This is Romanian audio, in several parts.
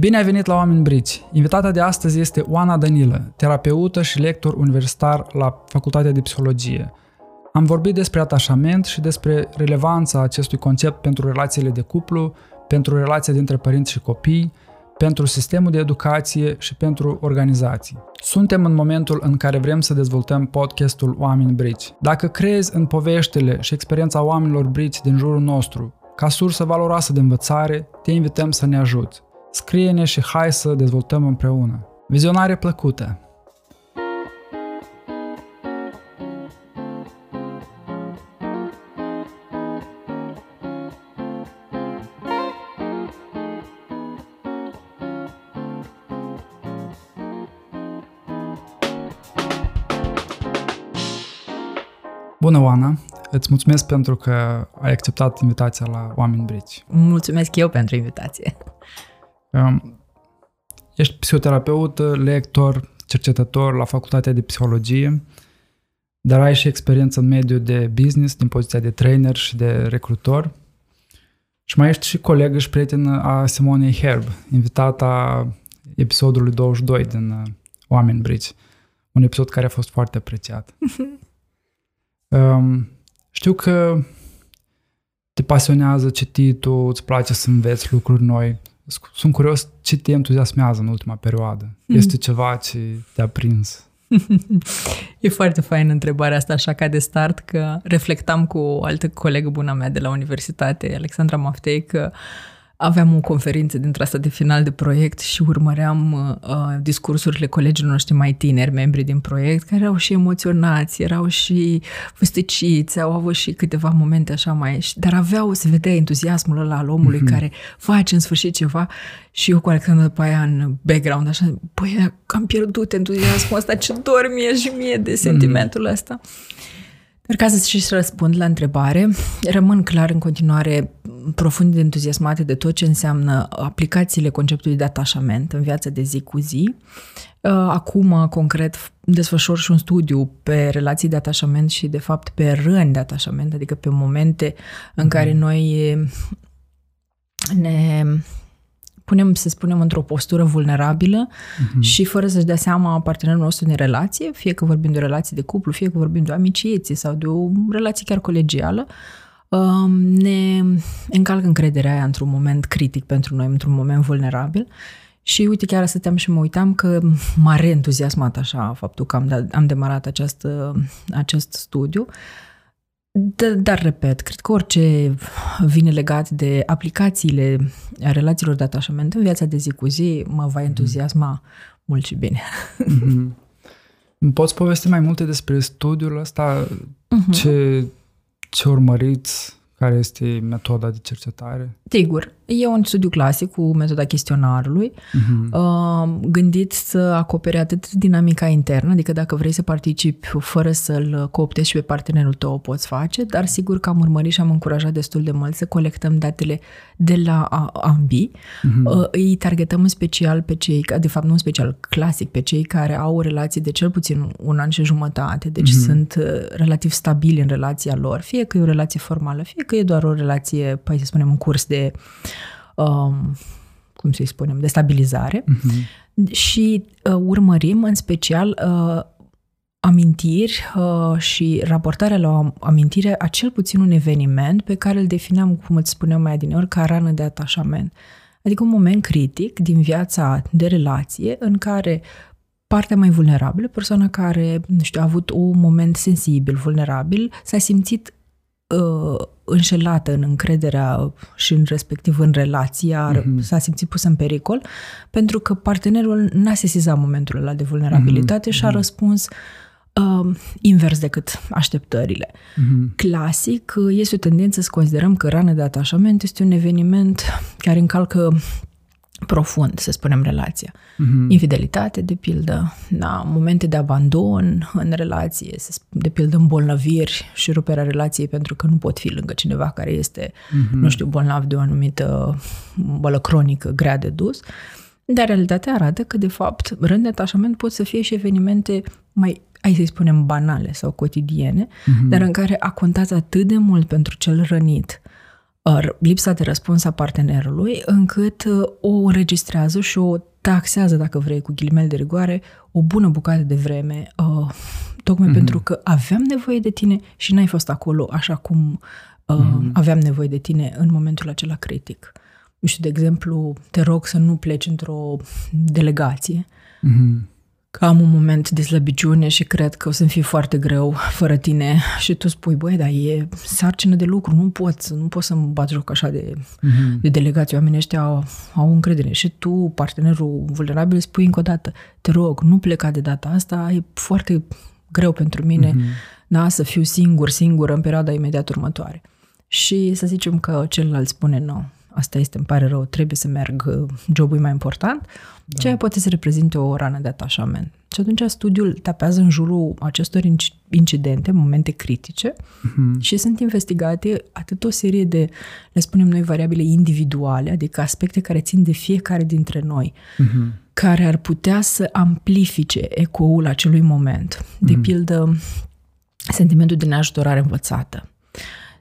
Bine ai venit la Oameni Brici! Invitata de astăzi este Oana Danilă, terapeută și lector universitar la Facultatea de Psihologie. Am vorbit despre atașament și despre relevanța acestui concept pentru relațiile de cuplu, pentru relația dintre părinți și copii, pentru sistemul de educație și pentru organizații. Suntem în momentul în care vrem să dezvoltăm podcastul Oameni Brici. Dacă crezi în poveștile și experiența oamenilor brici din jurul nostru ca sursă valoroasă de învățare, te invităm să ne ajuți. Scrie-ne și hai să dezvoltăm împreună. Vizionare plăcută! Bună, Oana! Îți mulțumesc pentru că ai acceptat invitația la Oameni Brici. Mulțumesc eu pentru invitație. Um, ești psihoterapeut, lector, cercetător la Facultatea de Psihologie, dar ai și experiență în mediul de business, din poziția de trainer și de recrutor. Și mai ești și colegă și prietenă a Simonei Herb, invitata episodului 22 din uh, Oameni Brici. Un episod care a fost foarte apreciat. um, știu că te pasionează cititul, îți place să înveți lucruri noi. Sunt curios ce te entuziasmează în ultima perioadă. Mm. Este ceva ce te-a prins? e foarte faină întrebarea asta, așa ca de start, că reflectam cu o altă colegă bună mea de la universitate, Alexandra Maftei, că uh, aveam o conferință dintre asta de final de proiect și urmăream uh, uh, discursurile colegilor noștri mai tineri, membri din proiect, care erau și emoționați, erau și fusticiți, au avut și câteva momente așa mai... Dar aveau, se vedea entuziasmul ăla al omului mm-hmm. care face în sfârșit ceva și eu cu Alexandru după aia în background, așa, băi, că am pierdut entuziasmul ăsta, ce dor mie și mie de sentimentul mm-hmm. ăsta. Dar ca să și răspund la întrebare, rămân clar în continuare profund entuziasmate de tot ce înseamnă aplicațiile conceptului de atașament în viața de zi cu zi. Uh, acum, concret, desfășor și un studiu pe relații de atașament și, de fapt, pe răni de atașament, adică pe momente în mhm. care noi ne punem, să spunem, într-o postură vulnerabilă uh-huh. și fără să-și dea seama partenerul nostru din relație, fie că vorbim de o relație de cuplu, fie că vorbim de o amicieție sau de o relație chiar colegială, um, ne încalcă încrederea aia într-un moment critic pentru noi, într-un moment vulnerabil. Și uite, chiar stăteam și mă uitam că m-a reentuziasmat așa faptul că am, dat, am demarat această, acest studiu. Uh, dar, dar, repet, cred că orice vine legat de aplicațiile relațiilor de atașament în viața de zi cu zi mă va entuziasma mm-hmm. mult și bine. Mm-hmm. Poți povesti mai multe despre studiul ăsta? Mm-hmm. Ce, ce urmăriți? Care este metoda de cercetare? Sigur. E un studiu clasic cu metoda chestionarului, uh-huh. gândit să acopere atât dinamica internă, adică dacă vrei să participi fără să-l cooptezi și pe partenerul tău, o poți face, dar sigur că am urmărit și am încurajat destul de mult să colectăm datele de la ambii. Uh-huh. Îi targetăm în special pe cei, de fapt nu în special, clasic, pe cei care au o relație de cel puțin un an și jumătate, deci uh-huh. sunt uh, relativ stabili în relația lor, fie că e o relație formală, fie că e doar o relație, păi să spunem, în curs de um, cum să-i spunem, de stabilizare uh-huh. și uh, urmărim în special uh, amintiri uh, și raportarea la o amintire a cel puțin un eveniment pe care îl defineam, cum îți spuneam mai adineori, ca rană de atașament. Adică un moment critic din viața de relație în care partea mai vulnerabilă, persoana care, nu știu, a avut un moment sensibil, vulnerabil, s-a simțit uh, înșelată în încrederea și în respectiv în relația, mm-hmm. s-a simțit pusă în pericol, pentru că partenerul n-a sesizat momentul ăla de vulnerabilitate mm-hmm. și a mhm. răspuns uh, invers decât așteptările. Mm-hmm. Clasic, este o tendință să considerăm că rană de atașament este un eveniment care încalcă profund, să spunem, relația. Mm-hmm. Infidelitate, de pildă, da, momente de abandon în relație, de pildă îmbolnăviri și ruperea relației pentru că nu pot fi lângă cineva care este, mm-hmm. nu știu, bolnav de o anumită bolă cronică grea de dus. Dar realitatea arată că, de fapt, rând de atașament pot să fie și evenimente mai, hai să-i spunem, banale sau cotidiene, mm-hmm. dar în care a contat atât de mult pentru cel rănit lipsa de răspuns a partenerului, încât uh, o înregistrează și o taxează, dacă vrei, cu ghilimele de rigoare, o bună bucată de vreme, uh, tocmai mm-hmm. pentru că aveam nevoie de tine și n-ai fost acolo așa cum uh, mm-hmm. aveam nevoie de tine în momentul acela critic. Nu știu, de exemplu, te rog să nu pleci într-o delegație, mm-hmm că am un moment de slăbiciune și cred că o să-mi fie foarte greu fără tine și tu spui, băi, dar e sarcină de lucru, nu pot, nu pot să-mi bat joc așa de, mm-hmm. de delegație. Oamenii ăștia au, au încredere. Și tu, partenerul vulnerabil, spui încă o dată, te rog, nu pleca de data asta, e foarte greu pentru mine mm-hmm. da, să fiu singur, singur în perioada imediat următoare. Și să zicem că celălalt spune, nu, asta este, îmi pare rău, trebuie să merg, jobul e mai important, da. ceea poate să reprezinte o rană de atașament. Și atunci studiul tapează în jurul acestor incidente, momente critice uh-huh. și sunt investigate atât o serie de, le spunem noi, variabile individuale, adică aspecte care țin de fiecare dintre noi, uh-huh. care ar putea să amplifice ecoul acelui moment. De uh-huh. pildă, sentimentul de neajutorare învățată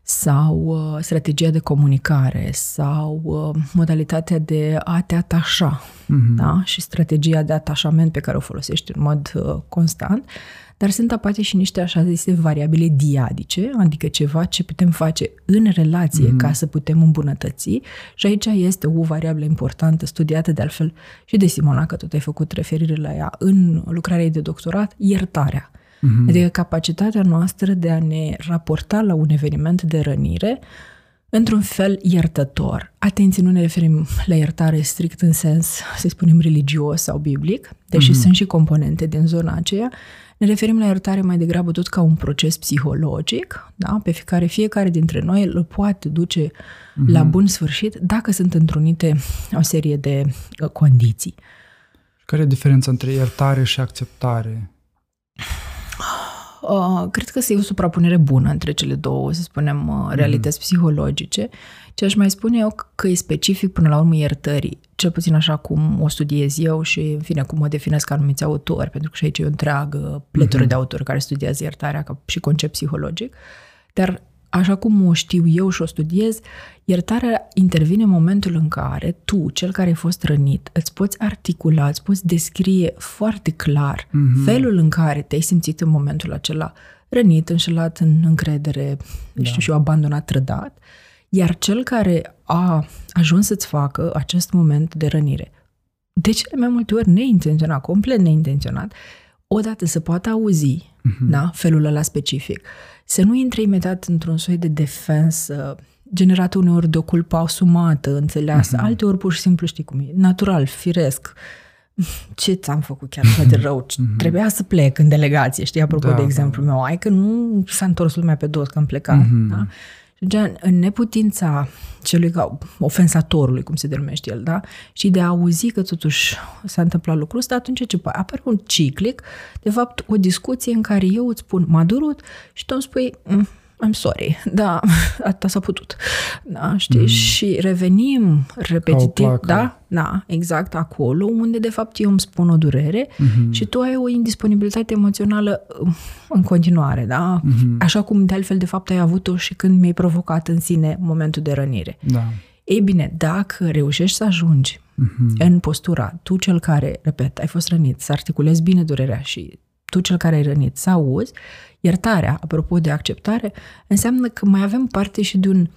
sau uh, strategia de comunicare sau uh, modalitatea de a te atașa mm-hmm. da? și strategia de atașament pe care o folosești în mod uh, constant, dar sunt apate și niște așa zise variabile diadice, adică ceva ce putem face în relație mm-hmm. ca să putem îmbunătăți și aici este o variabilă importantă studiată de altfel și de Simona, că tot ai făcut referire la ea în lucrarea ei de doctorat, iertarea. Mm-hmm. Adică capacitatea noastră de a ne raporta la un eveniment de rănire într-un fel iertător. Atenție, nu ne referim la iertare strict în sens, să spunem, religios sau biblic, deși mm-hmm. sunt și componente din zona aceea, ne referim la iertare mai degrabă tot ca un proces psihologic, da? pe care fiecare dintre noi îl poate duce mm-hmm. la bun sfârșit dacă sunt întrunite o serie de uh, condiții. Care e diferența între iertare și acceptare? Uh, cred că e o suprapunere bună între cele două, să spunem, uh, realități mm. psihologice. Ce aș mai spune eu că e specific până la urmă iertării, cel puțin așa cum o studiez eu și, în fine, cum o definesc anumiți autori, pentru că și aici e o întreagă pletură mm-hmm. de autori care studiază iertarea ca și concept psihologic. Dar așa cum o știu eu și o studiez, iertarea intervine în momentul în care tu, cel care ai fost rănit, îți poți articula, îți poți descrie foarte clar mm-hmm. felul în care te-ai simțit în momentul acela rănit, înșelat în încredere, da. știu și eu, abandonat, trădat, iar cel care a ajuns să-ți facă acest moment de rănire, de cele mai multe ori neintenționat, complet neintenționat, odată să poată auzi mm-hmm. da, felul ăla specific să nu intre imediat într-un soi de defensă generată uneori de o culpă asumată, înțeleasă, uh-huh. alteori pur și simplu știi cum e, natural, firesc. Ce ți-am făcut chiar de rău? Uh-huh. Trebuia să plec în delegație, știi, apropo da, de exemplu da. meu, ai că nu s-a întors lumea pe dos că am plecat. Uh-huh. Da? Și în neputința celui ca ofensatorului, cum se denumește el, da? Și de a auzi că totuși s-a întâmplat lucrul ăsta, atunci ce apare un ciclic, de fapt o discuție în care eu îți spun m-a durut și tu îmi spui mm, I'm sorry, da, atâta s-a putut. Da, știi? Mm. Și revenim repetitiv, da? Da, exact acolo unde de fapt eu îmi spun o durere mm-hmm. și tu ai o indisponibilitate emoțională um, în continuare, da? Mm-hmm. Așa cum de altfel de fapt ai avut-o și când mi-ai provocat în sine momentul de rănire. Da. Ei bine, dacă reușești să ajungi mm-hmm. în postura, tu cel care, repet, ai fost rănit, să articulezi bine durerea și tu cel care ai rănit să auzi, iertarea, apropo de acceptare, înseamnă că mai avem parte și de un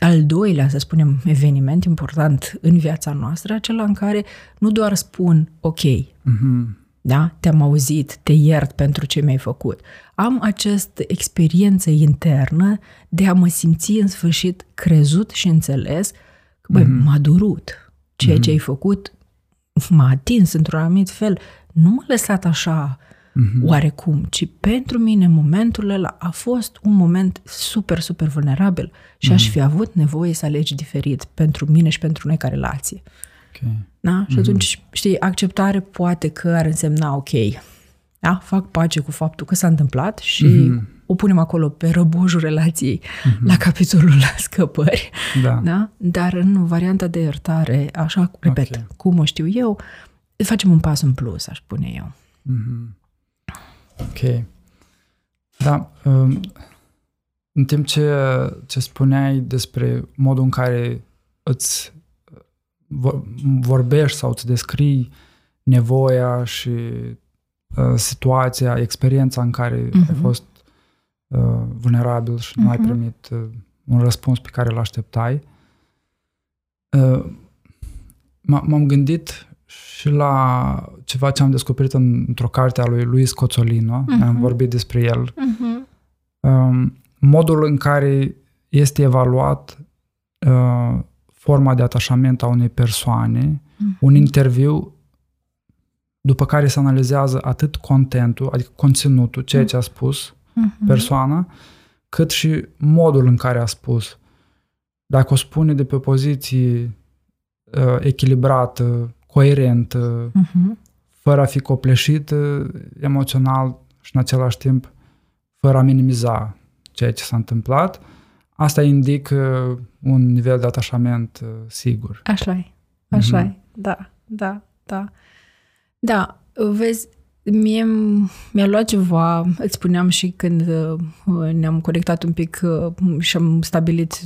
al doilea, să spunem, eveniment important în viața noastră, acela în care nu doar spun ok, mm-hmm. da, te-am auzit, te iert pentru ce mi-ai făcut. Am această experiență internă de a mă simți în sfârșit crezut și înțeles că, băi, mm-hmm. m-a durut. Ceea mm-hmm. ce ai făcut m-a atins într-un anumit fel. Nu m-a lăsat așa mm-hmm. oarecum, ci pentru mine momentul ăla a fost un moment super, super vulnerabil și mm-hmm. aș fi avut nevoie să alegi diferit pentru mine și pentru noi ca relație. Okay. Da? Și mm-hmm. atunci, știi, acceptare poate că ar însemna ok, da? fac pace cu faptul că s-a întâmplat și mm-hmm. o punem acolo pe răbojul relației mm-hmm. la capitolul la scăpări. Da. Da? Dar în varianta de iertare, așa, repet, okay. cum o știu eu, facem un pas în plus, aș spune eu. Mm-hmm. Ok. Da. Um, în timp ce, ce spuneai despre modul în care îți vorbești sau îți descrii nevoia și uh, situația, experiența în care uh-huh. ai mhm. fost uh, vulnerabil și uh-huh. nu ai mhm. primit uh, un răspuns pe care îl așteptai. Uh, m-am gândit și la ceva ce am descoperit în, într-o carte a lui Luis Cozzolino, uh-huh. am vorbit despre el. Uh-huh. Um, modul în care este evaluat uh, forma de atașament a unei persoane, uh-huh. un interviu după care se analizează atât contentul, adică conținutul, ceea ce a spus uh-huh. persoana, cât și modul în care a spus. Dacă o spune de pe o poziție uh, echilibrată, coerentă, uh-huh. fără a fi copleșit emoțional și în același timp fără a minimiza ceea ce s-a întâmplat, asta indică un nivel de atașament uh, sigur. Așa e, așa mm-hmm. e, da, da, da. Da, vezi, mie mi-a luat ceva, îți spuneam și când uh, ne-am conectat un pic uh, și am stabilit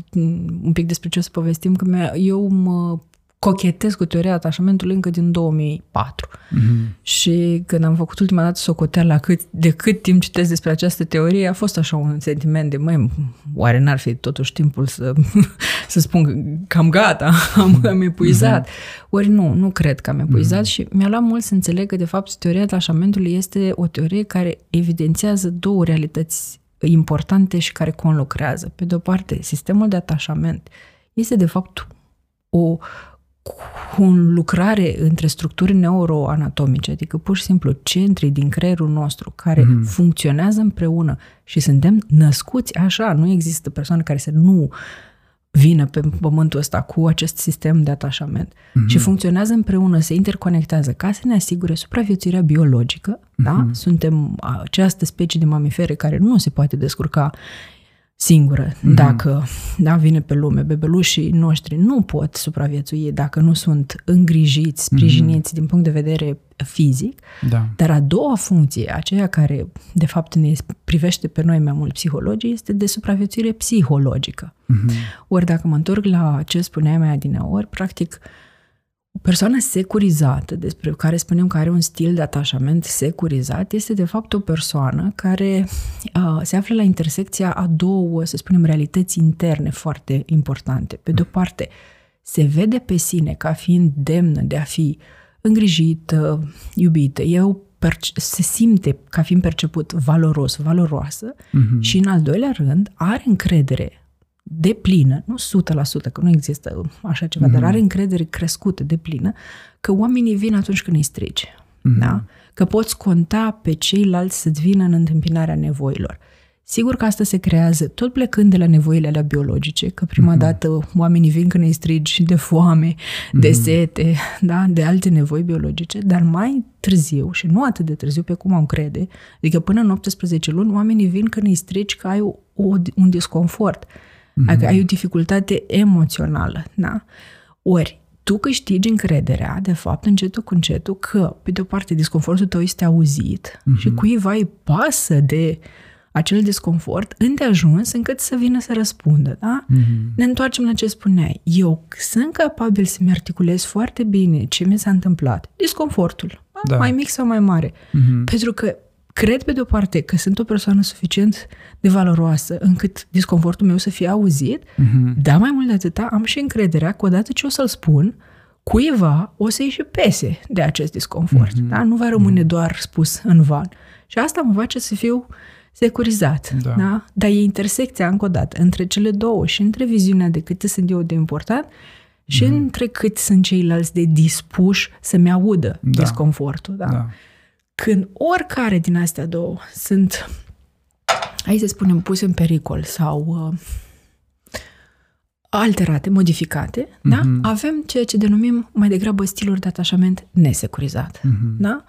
un pic despre ce o să povestim, că eu mă cochetez cu teoria atașamentului încă din 2004. Mm-hmm. Și când am făcut ultima dată socoteala cât, de cât timp citesc despre această teorie, a fost așa un sentiment de, măi, oare n-ar fi totuși timpul să, să spun că am gata, am, am epuizat. Mm-hmm. Ori nu, nu cred că am epuizat mm-hmm. și mi-a luat mult să înțeleg că, de fapt, teoria atașamentului este o teorie care evidențiază două realități importante și care conlucrează. Pe de o parte, sistemul de atașament este, de fapt, o, cu lucrare între structuri neuroanatomice, adică pur și simplu centri din creierul nostru care mm-hmm. funcționează împreună și suntem născuți așa, nu există persoane care să nu vină pe pământul ăsta cu acest sistem de atașament mm-hmm. și funcționează împreună, se interconectează ca să ne asigure supraviețuirea biologică, mm-hmm. da? Mhm. Suntem această specie de mamifere care nu se poate descurca singură. Mm-hmm. Dacă da, vine pe lume, bebelușii noștri nu pot supraviețui dacă nu sunt îngrijiți, sprijiniți mm-hmm. din punct de vedere fizic. Da. Dar a doua funcție, aceea care de fapt ne privește pe noi mai mult psihologii, este de supraviețuire psihologică. Mm-hmm. Ori dacă mă întorc la ce spuneai mai adineori, practic uh, o persoană securizată, despre care spunem că are un stil de atașament securizat, este de fapt o persoană care uh, se află la intersecția a două, să spunem, realități interne foarte importante. Pe de o parte, se vede pe sine ca fiind demnă de a fi îngrijită, iubită. Eu se simte ca fiind perceput valoros, valoroasă uh-huh. și, în al doilea rând, are încredere de plină, nu 100%, că nu există așa ceva, mm-hmm. dar mhm. are încredere crescută, de plină, că oamenii vin atunci când îi strici. Mm-hmm. Da? Că poți conta pe ceilalți să-ți vină în întâmpinarea nevoilor. Sigur că asta se creează tot plecând de la nevoile alea biologice, că prima mm-hmm. dată oamenii vin când îi strigi de foame, mm-hmm. de mhm. sete, da? de alte nevoi biologice, dar mai târziu, și nu atât de târziu pe cum am crede, adică până în 18 luni, oamenii vin când îi strigi că ai o, o, un disconfort. Mm-hmm. Adică ai o dificultate emoțională, da? Ori, tu câștigi încrederea, de fapt, încetul cu încetul, că, pe de o parte, disconfortul tău este auzit mm-hmm. și cuiva îi pasă de acel disconfort îndeajuns încât să vină să răspundă, da? Mm-hmm. Ne întoarcem la ce spuneai. Eu sunt capabil să-mi articulez foarte bine ce mi s-a întâmplat. Disconfortul, da. mai mic sau mai mare. Mm-hmm. Pentru că cred pe de o parte că sunt o persoană suficient de valoroasă încât disconfortul meu să fie auzit, mm-hmm. dar mai mult de atâta am și încrederea că odată ce o să-l spun, cuiva o să-i și pese de acest disconfort. Mm-hmm. Da? Nu va rămâne mm-hmm. doar spus în van. Și asta mă face să fiu securizat. Da. Da? Dar e intersecția, încă o dată, între cele două și între viziunea de cât sunt eu de important și mm-hmm. între cât sunt ceilalți de dispuși să-mi audă da. disconfortul. Da? Da. Când oricare din astea două sunt, hai să spunem, puse în pericol sau uh, alterate, modificate, mm-hmm. da? Mhm. avem ceea ce denumim mai degrabă stiluri de atașament nesecurizat. Mm-hmm. Da?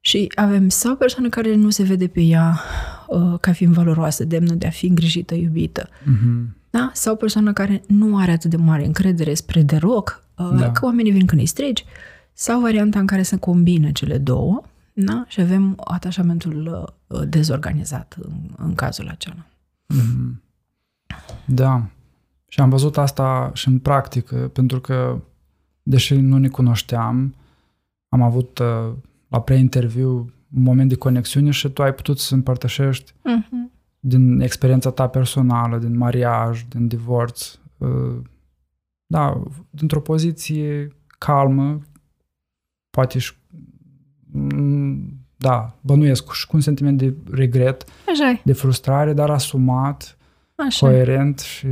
Și avem sau o persoană care nu se vede pe ea uh, ca fiind valoroasă, demnă de a fi îngrijită, iubită. Mm-hmm. Da? Sau o persoană care nu are atât de mare încredere spre deloc uh, da. că oamenii vin când îi strigi, sau varianta în care se combină cele două, da? Și avem atașamentul uh, dezorganizat în, în cazul acela. Mm-hmm. Da. Și am văzut asta și în practică, pentru că, deși nu ne cunoșteam, am avut uh, la pre-interviu un moment de conexiune și tu ai putut să împărtășești uh-huh. din experiența ta personală, din mariaj, din divorț, uh, da, dintr-o poziție calmă, poate și mm, da, bănuiesc și cu un sentiment de regret, Așa de frustrare, dar asumat, Așa coerent și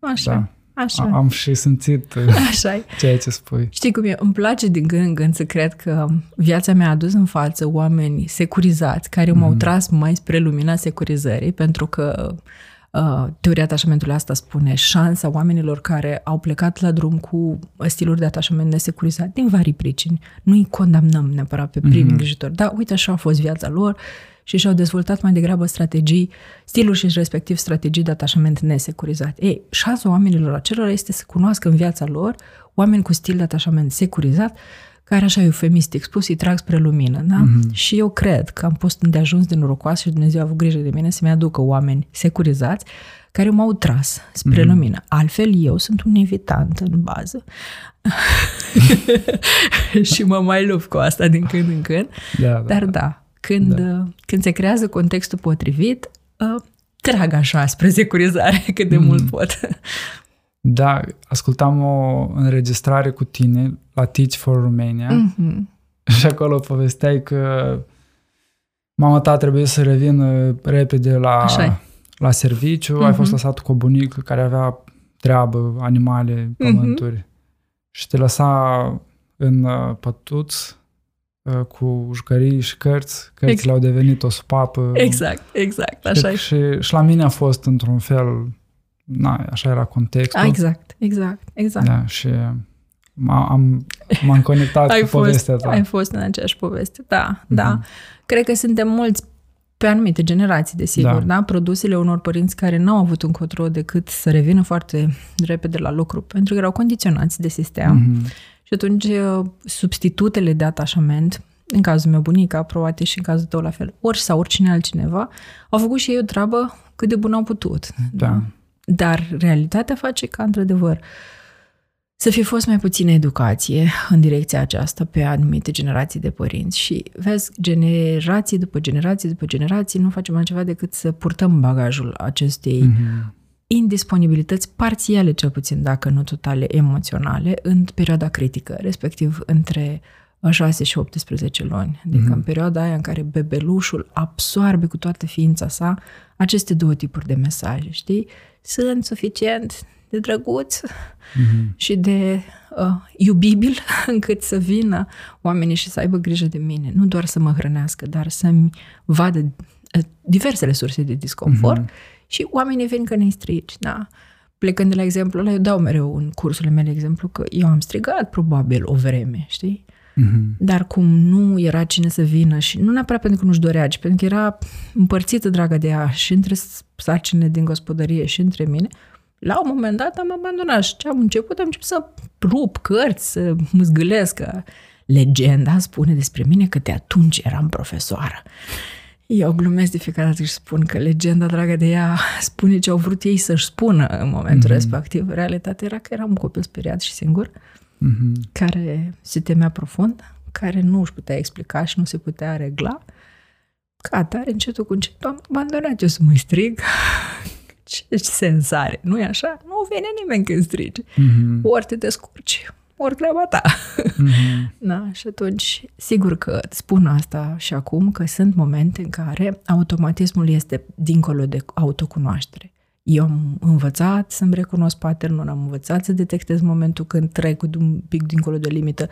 Așa da, Așa. am și simțit Așa ceea ce spui. Știi cum e? Îmi place din când în când să cred că viața mea a adus în față oameni securizați care m-au mm. tras mai spre lumina securizării pentru că Uh, teoria atașamentului asta spune șansa oamenilor care au plecat la drum cu stiluri de atașament nesecurizat din vari pricini. Nu îi condamnăm neapărat pe primii mm-hmm. îngrijitori, dar uite așa a fost viața lor și și-au dezvoltat mai degrabă strategii, stiluri și respectiv strategii de atașament nesecurizat. Ei, șansa oamenilor acelora este să cunoască în viața lor oameni cu stil de atașament securizat care așa eufemistic spus îi trag spre lumină. Da? Mm-hmm. Și eu cred că am fost de ajuns de norocoasă și Dumnezeu a avut grijă de mine să-mi aducă oameni securizați care m-au tras spre mm-hmm. lumină. Altfel, eu sunt un evitant în bază. și mă mai lupt cu asta din când în când. Da, da, Dar da, da când, da. când se creează contextul potrivit, uh, trag așa spre securizare cât de mm. mult pot. Da, ascultam o înregistrare cu tine la Teach for Romania mm-hmm. și acolo povesteai că mama ta trebuie să revină repede la, la serviciu, mm-hmm. ai fost lăsat cu o bunică care avea treabă, animale, mhm. pământuri mm-hmm. și te lăsa în uh, pătuț uh, cu jucării și cărți, cărțile exact. au devenit o supapă. Exact, exact, așa și, și, și la mine a fost într-un fel na, așa era contextul. A, exact, exact, exact. Da, și am, m-am conectat ai cu fost, povestea ta. Ai fost în aceeași poveste, da, mm-hmm. da. Cred că suntem mulți pe anumite generații, desigur, da. da? Produsele unor părinți care n-au avut un control decât să revină foarte repede la lucru, pentru că erau condiționați de sistem. Mm-hmm. Și atunci uh, substitutele de atașament, în cazul meu bunica, probabil și în cazul tău la fel, ori sau oricine altcineva, au făcut și ei o treabă cât de bun au putut. Da. da? Dar realitatea face ca, într-adevăr, să fie fost mai puțină educație în direcția aceasta pe anumite generații de părinți și, vezi, generații după generații după generații nu facem altceva decât să purtăm bagajul acestei mm-hmm. indisponibilități parțiale, cel puțin, dacă nu totale, emoționale, în perioada critică, respectiv între 6 și 18 luni. Adică mm-hmm. în perioada aia în care bebelușul absoarbe cu toată ființa sa aceste două tipuri de mesaje, știi? sunt suficient de drăguț mm-hmm. și de uh, iubibil încât să vină oamenii și să aibă grijă de mine. Nu doar să mă hrănească, dar să-mi vadă uh, diversele surse de disconfort mm-hmm. și oamenii vin că ne strici, da. Plecând de la exemplu ăla, eu dau mereu în cursurile mele exemplu că eu am strigat probabil o vreme, știi? Mm-hmm. Dar cum nu era cine să vină și nu neapărat pentru că nu-și dorea, ci pentru că era împărțită draga de ea și între sarcinile din gospodărie și între mine, la un moment dat am abandonat și ce am început? Am început să rup cărți, să mă zgâlesc. Legenda spune despre mine că de atunci eram profesoară. Eu glumesc de fiecare dată și spun că legenda, dragă de ea, spune ce au vrut ei să-și spună în momentul mm-hmm. respectiv. Realitatea era că eram un copil speriat și singur mm-hmm. care se temea profund, care nu își putea explica și nu se putea regla. Ca atare, încetul cu încetul, am abandonat eu să mă strig. Ce sens are? nu e așa? Nu vine nimeni când strigi. Mm-hmm. Ori te descurci, ori treaba ta. Mm-hmm. da, și atunci, sigur că spun asta și acum, că sunt momente în care automatismul este dincolo de autocunoaștere. Eu am învățat să-mi recunosc patternul, am învățat să detectez momentul când trec un pic dincolo de limită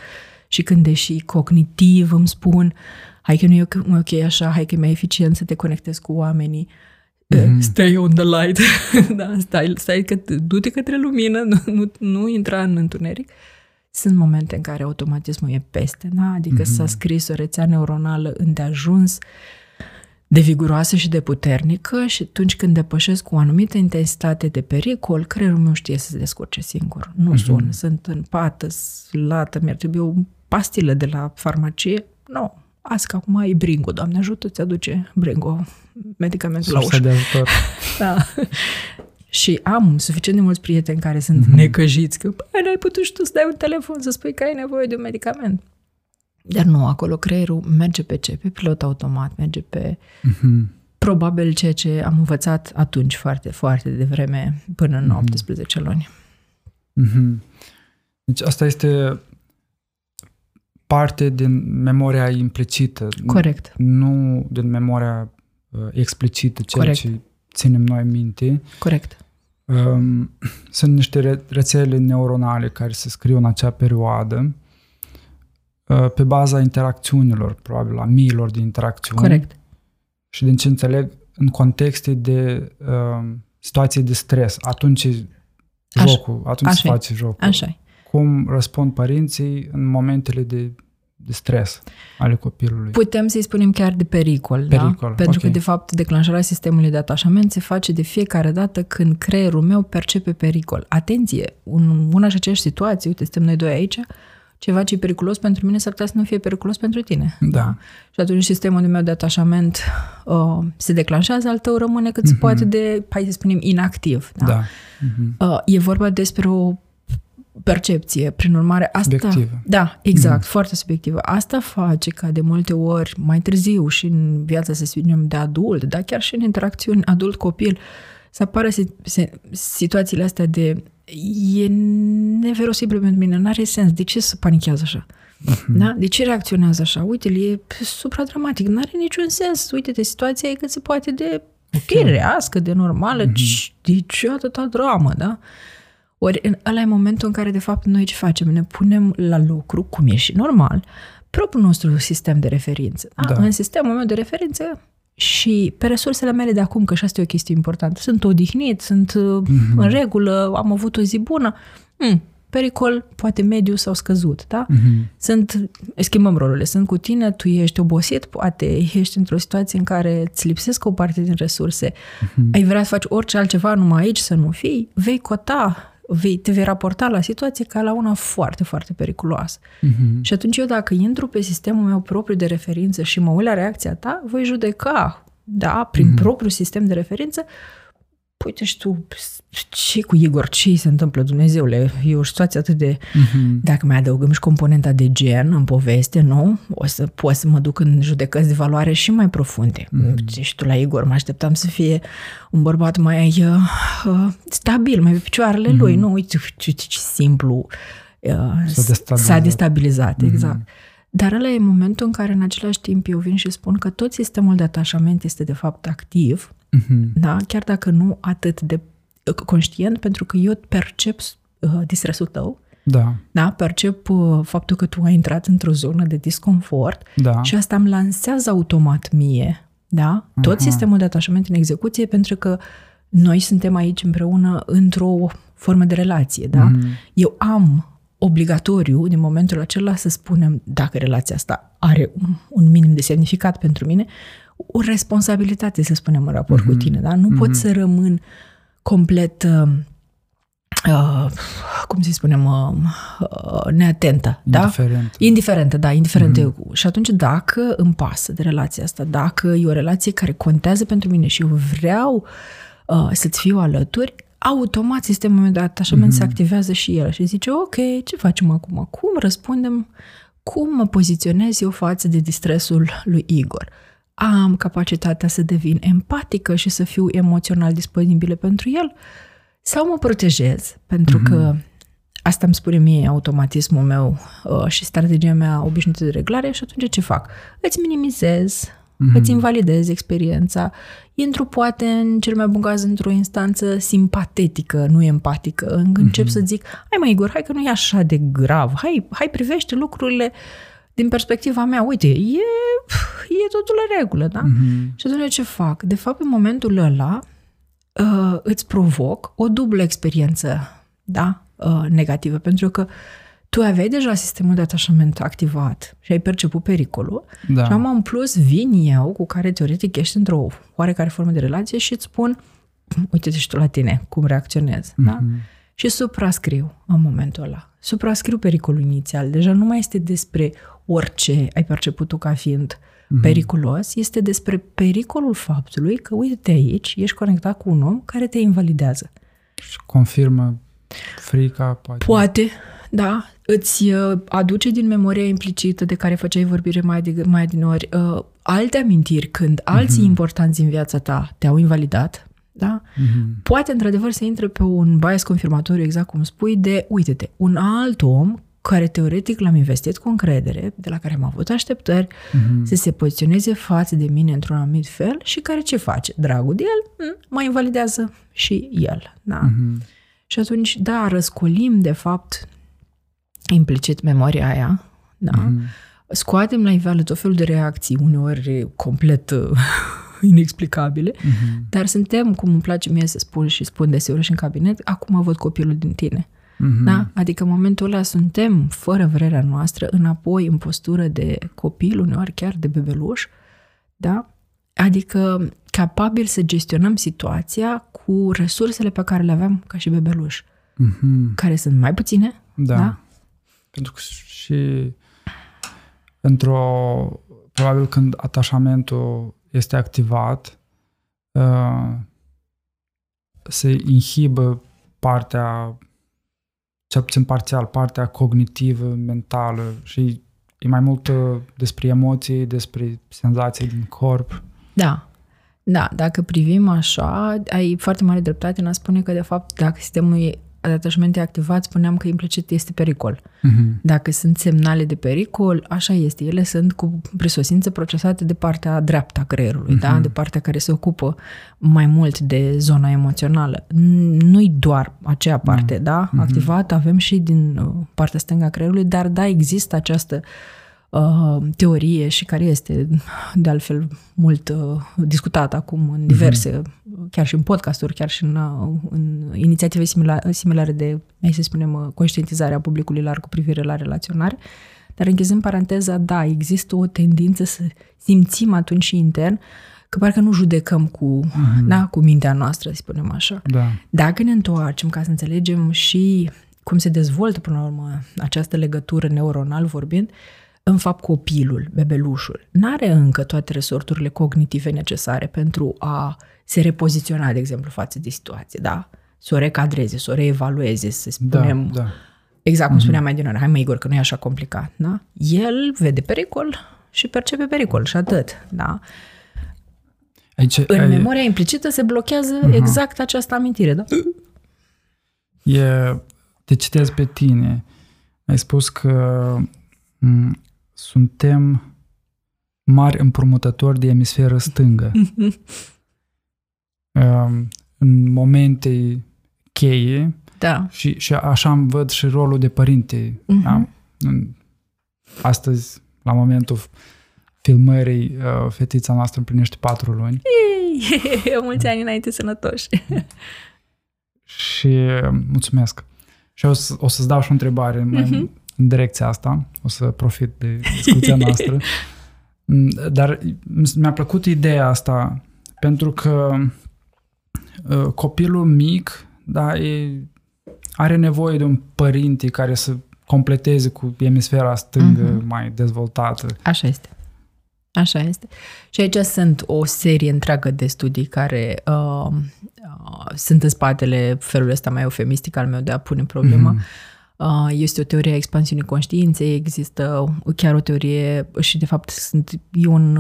și când, deși cognitiv îmi spun hai că nu e ok așa, hai că e mai eficient să te conectezi cu oamenii, mm-hmm. stay on the light, da, stai, stai că, du-te către lumină, nu, nu, nu intra în întuneric. Sunt momente în care automatismul e peste, da? adică mm-hmm. s-a scris o rețea neuronală îndeajuns, de viguroasă și de puternică și atunci când depășesc cu o anumită intensitate de pericol, creierul meu știe să se descurce singur. Nu uh-huh. sun, sunt în pată, lată, mi-ar trebui o pastilă de la farmacie. Nu, no. azi că acum ai bringo, Doamne ajută, ți aduce bringo, medicamentul Sursa la ușă. de ajutor. da. Și am suficient de mulți prieteni care sunt mm-hmm. necăjiți că, bă, n-ai putut și tu să dai un telefon să spui că ai nevoie de un medicament. Dar nu, acolo creierul merge pe ce? Pe pilot automat, merge pe... Mm-hmm. Probabil ceea ce am învățat atunci foarte, foarte devreme, până în mm-hmm. 18 luni. Mm-hmm. Deci asta este parte din memoria implicită. Corect. Nu din memoria uh, explicită, ceea Corect. ce ținem noi minte. Corect. Um, sunt niște rețele neuronale care se scriu în acea perioadă uh, pe baza interacțiunilor, probabil a miilor de interacțiuni. Corect. Și din ce înțeleg, în contexte de uh, situații de stres, atunci Așa. jocul, atunci Așa se face jocul. Așa Cum răspund părinții în momentele de de stres ale copilului. Putem să-i spunem chiar de pericol, pericol da? Pentru okay. că, de fapt, declanșarea sistemului de atașament se face de fiecare dată când creierul meu percepe pericol. Atenție! În una și aceeași situație, uite, suntem noi doi aici, ceva ce e periculos pentru mine s-ar putea să nu fie periculos pentru tine. Da. Și atunci sistemul meu de atașament uh, se declanșează, al tău rămâne cât mm-hmm. se mhm. poate de, hai să spunem, inactiv. Da? da. Mm-hmm. Uh, e vorba despre o percepție. Prin urmare, asta... Subiectivă. Da, exact, mm. foarte subiectivă. Asta face ca de multe ori, mai târziu și în viața, să spunem, de adult, dar chiar și în interacțiuni adult-copil, să apară situațiile astea de e neverosibil pentru mine, nu are sens, de ce să panichează așa? Mm-hmm. Da? De ce reacționează așa? Uite, e supradramatic, nu are niciun sens. Uite-te, situația e cât se poate de firească, de normală, mm-hmm. de ce atâta dramă, da? Ori în ăla e momentul în care, de fapt, noi ce facem? Ne punem la lucru, cum e și normal, propriul nostru sistem de referință. Da? Da. În sistemul meu de referință și pe resursele mele de acum, că și asta e o chestie importantă, sunt odihnit, sunt mm-hmm. în regulă, am avut o zi bună, mm, pericol poate mediu sau scăzut, da? Mm-hmm. Sunt, schimbăm rolurile, sunt cu tine, tu ești obosit, poate ești într-o situație în care îți lipsesc o parte din resurse, mm-hmm. ai vrea să faci orice altceva numai aici să nu fii, vei cota vei, te vei raporta la situație ca la una foarte, foarte periculoasă. Uh-huh. Și atunci eu dacă intru pe sistemul meu propriu de referință și mă uit la reacția ta, voi judeca, da, prin uh-huh. propriul sistem de referință, uite și tu, ce cu Igor, ce se întâmplă, Dumnezeule? E o situație atât de... Uh-huh. Dacă mai adăugăm și componenta de gen în poveste, nu? O să pot să mă duc în judecăți de valoare și mai profunde. Uh-huh. Și tu la Igor mă așteptam să fie un bărbat mai uh, uh, stabil, mai pe picioarele uh-huh. lui. Nu, uite ce, ce, ce simplu uh, s-a destabilizat. S-a destabilizat, uh-huh. exact. Dar ăla e momentul în care în același timp eu vin și spun că tot sistemul de atașament este de fapt activ Uh-huh. Da? Chiar dacă nu atât de uh, conștient, pentru că eu percep uh, distresul tău, da. Da? Percep uh, faptul că tu ai intrat într-o zonă de disconfort da. și asta îmi lansează automat mie, da? Tot uh-huh. sistemul de atașament în execuție, pentru că noi suntem aici împreună într-o formă de relație, da? Uh-huh. Eu am obligatoriu, din momentul acela, să spunem dacă relația asta are un, un minim de semnificat pentru mine, o responsabilitate, să spunem, în raport mm-hmm. cu mhm. tine, da? Nu mm-hmm. pot să rămân complet, uh, uh, cum să spunem, uh, uh, neatentă, da? Indiferentă. da? Indiferentă, da, indiferentă. Mm-hmm. Și atunci, dacă îmi pasă de relația asta, dacă e o relație care contează pentru mine și eu vreau uh, să-ți fiu alături, automat sistemul meu de atașament mm-hmm. se activează și el și zice, ok, ce facem acum? Cum răspundem? Cum mă poziționez eu față de distresul lui Igor? Am capacitatea să devin empatică și să fiu emoțional disponibilă pentru el sau mă protejez, pentru mm-hmm. că asta îmi spune mie automatismul meu uh, și strategia mea obișnuită de reglare și atunci ce fac? Îți minimizez, mm-hmm. îți invalidez experiența, intru poate în cel mai bun caz într-o instanță simpatetică, nu empatică, încep mm-hmm. să zic, hai mai Igor, hai că nu e așa de grav, hai, hai privește lucrurile uh, din perspectiva mea, uite, e, e totul în regulă, da? Mm-hmm. Și atunci ce fac? De fapt, în momentul ăla uh, îți provoc o dublă experiență, da? Uh, negativă, pentru că tu aveai deja sistemul de atașament activat și ai perceput pericolul da. și am în plus vin eu cu care teoretic ești într-o oarecare formă de relație și îți spun uite-te și tu la tine cum reacționezi, mm-hmm. da? Mhm. Și suprascriu în momentul ăla. Suprascriu pericolul inițial. Deja nu mai este despre orice ai perceput tu ca fiind mm-hmm. periculos, este despre pericolul faptului că, uite-te aici, ești conectat cu un om care te invalidează. Și confirmă frica, poate. Poate, da. Îți uh, aduce din memoria implicită de care făceai vorbire mai, de, mai din ori uh, alte amintiri când alții mm-hmm. importanți în viața ta te-au invalidat, da? Mm-hmm. Poate, într-adevăr, să intre pe un bias confirmatoriu, exact cum spui, de, uite-te, un alt om care teoretic l-am investit cu încredere, de la care am avut așteptări, mm-hmm. să se poziționeze față de mine într-un anumit fel și care ce face? Dragul de el mm, mă invalidează și el. Da? Mm-hmm. Și atunci, da, răscolim, de fapt, implicit memoria aia, da? Mm-hmm. scoatem la iveală tot felul de reacții, uneori complet uh, inexplicabile, mm-hmm. dar suntem, cum îmi place mie să spun și spun deseori și în cabinet, acum văd copilul din tine. Mm-hmm. Da? Adică în momentul ăla suntem, fără vrerea noastră, înapoi în postură de copil, uneori chiar de bebeluș, da? Adică capabil să gestionăm situația cu resursele pe care le aveam ca și bebeluș, mm-hmm. care sunt mai puține, da. da? Pentru că și într-o... Probabil când atașamentul este activat, uh, se inhibă partea cel puțin parțial, partea cognitivă, mentală și e mai mult despre emoții, despre senzații din corp. Da. Da, dacă privim așa, ai foarte mare dreptate în a spune că, de fapt, dacă sistemul atașamente activat, spuneam că implicit este pericol. Uh-huh. Dacă sunt semnale de pericol, așa este. Ele sunt cu prisosință procesate de partea dreaptă a creierului, uh-huh. da? Mhm. de partea care se ocupă mai mult de zona emoțională. Nu-i doar acea parte, uh-huh. da? Activat avem și din uh, partea stângă a creierului, dar da, există această uh, uh, teorie și care este de altfel mult uh, discutată acum în diverse, mm-hmm. chiar și în podcasturi, chiar și în, uh, în inițiative similare, similare de, hai să spunem, uh, conștientizarea publicului larg cu privire la relaționare. Dar închizând paranteza, da, există o tendință să simțim atunci și intern că parcă nu judecăm cu, mm-hmm. da, cu mintea noastră, să spunem așa. Da. Dacă ne întoarcem ca să înțelegem și cum se dezvoltă până la urmă această legătură neuronal vorbind, uh, în fapt copilul, bebelușul, n-are încă toate resorturile cognitive necesare pentru a se repoziționa, de exemplu, față de situație, da? Să o recadreze, să o reevalueze, să spunem... Da, da. Exact cum mm-hmm. spuneam mai din hai mă Igor, că nu e așa complicat, da? El vede pericol și percepe pericol și atât, da? Aici, în ai... memoria implicită se blochează uh-huh. exact această amintire, da? E, te citez pe tine. Ai spus că suntem mari împrumutători de emisferă stângă. Um, în momente cheie da. și, și așa îmi văd și rolul de părinte. Uh-huh. Da? Astăzi, la momentul filmării, uh, fetița noastră împlinește patru luni. Ei, mulți ani înainte sănătoși. și mulțumesc. Și o, să, o să-ți dau și o întrebare mai, uh-huh în direcția asta, o să profit de discuția noastră. Mm, dar mi-a plăcut ideea asta pentru că uh, copilul mic da, e, are nevoie de un părinte care să completeze cu emisfera stângă uh-huh. mai dezvoltată. Așa este. Așa este. Și aici sunt o serie întreagă de studii care uh, uh, sunt în spatele felului ăsta mai eufemistic al meu de a pune problema. Mm-hmm Uh, este o teorie a expansiunii conștiinței, există chiar o teorie și de fapt sunt e un,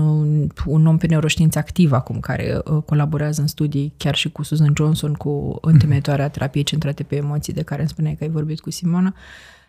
un om pe neuroștiință activ acum care uh, colaborează în studii chiar și cu Susan Johnson, cu întemeitoarea terapiei centrate pe emoții de care îmi spuneai că ai vorbit cu Simona.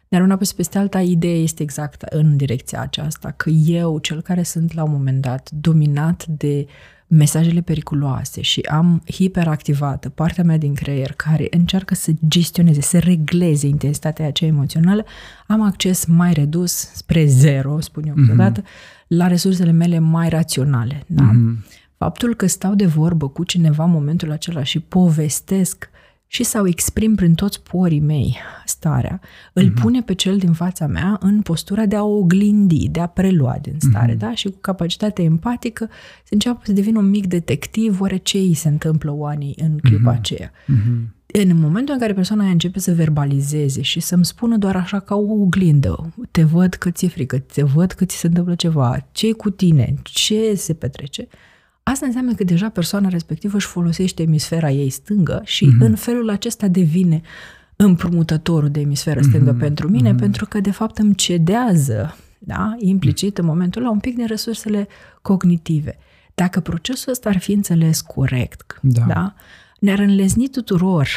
Dar una peste alta, ideea este exact în direcția aceasta, că eu, cel care sunt la un moment dat dominat de mesajele periculoase și am hiperactivată partea mea din creier care încearcă să gestioneze, să regleze intensitatea aceea emoțională, am acces mai redus spre zero, spun eu câteodată, mm-hmm. la resursele mele mai raționale. Da? Mm-hmm. Faptul că stau de vorbă cu cineva în momentul acela și povestesc și sau exprim prin toți porii mei starea, îl mm-hmm. pune pe cel din fața mea în postura de a oglindi, de a prelua din stare, mm-hmm. da? Și cu capacitate empatică să înceapă să devină un mic detectiv oare ce îi se întâmplă oanii în clipa mm-hmm. aceea. Mm-hmm. În momentul în care persoana aia începe să verbalizeze și să-mi spună doar așa ca o oglindă, te văd că ți-e frică, te văd că ți se întâmplă ceva, ce cu tine, ce se petrece, asta înseamnă că deja persoana respectivă își folosește emisfera ei stângă și mm-hmm. în felul acesta devine împrumutătorul de emisferă stângă mm-hmm. pentru mine, mm-hmm. pentru că de fapt îmi cedează, da, implicit în momentul ăla, un pic din resursele cognitive. Dacă procesul ăsta ar fi înțeles corect, da, da ne-ar înlezni tuturor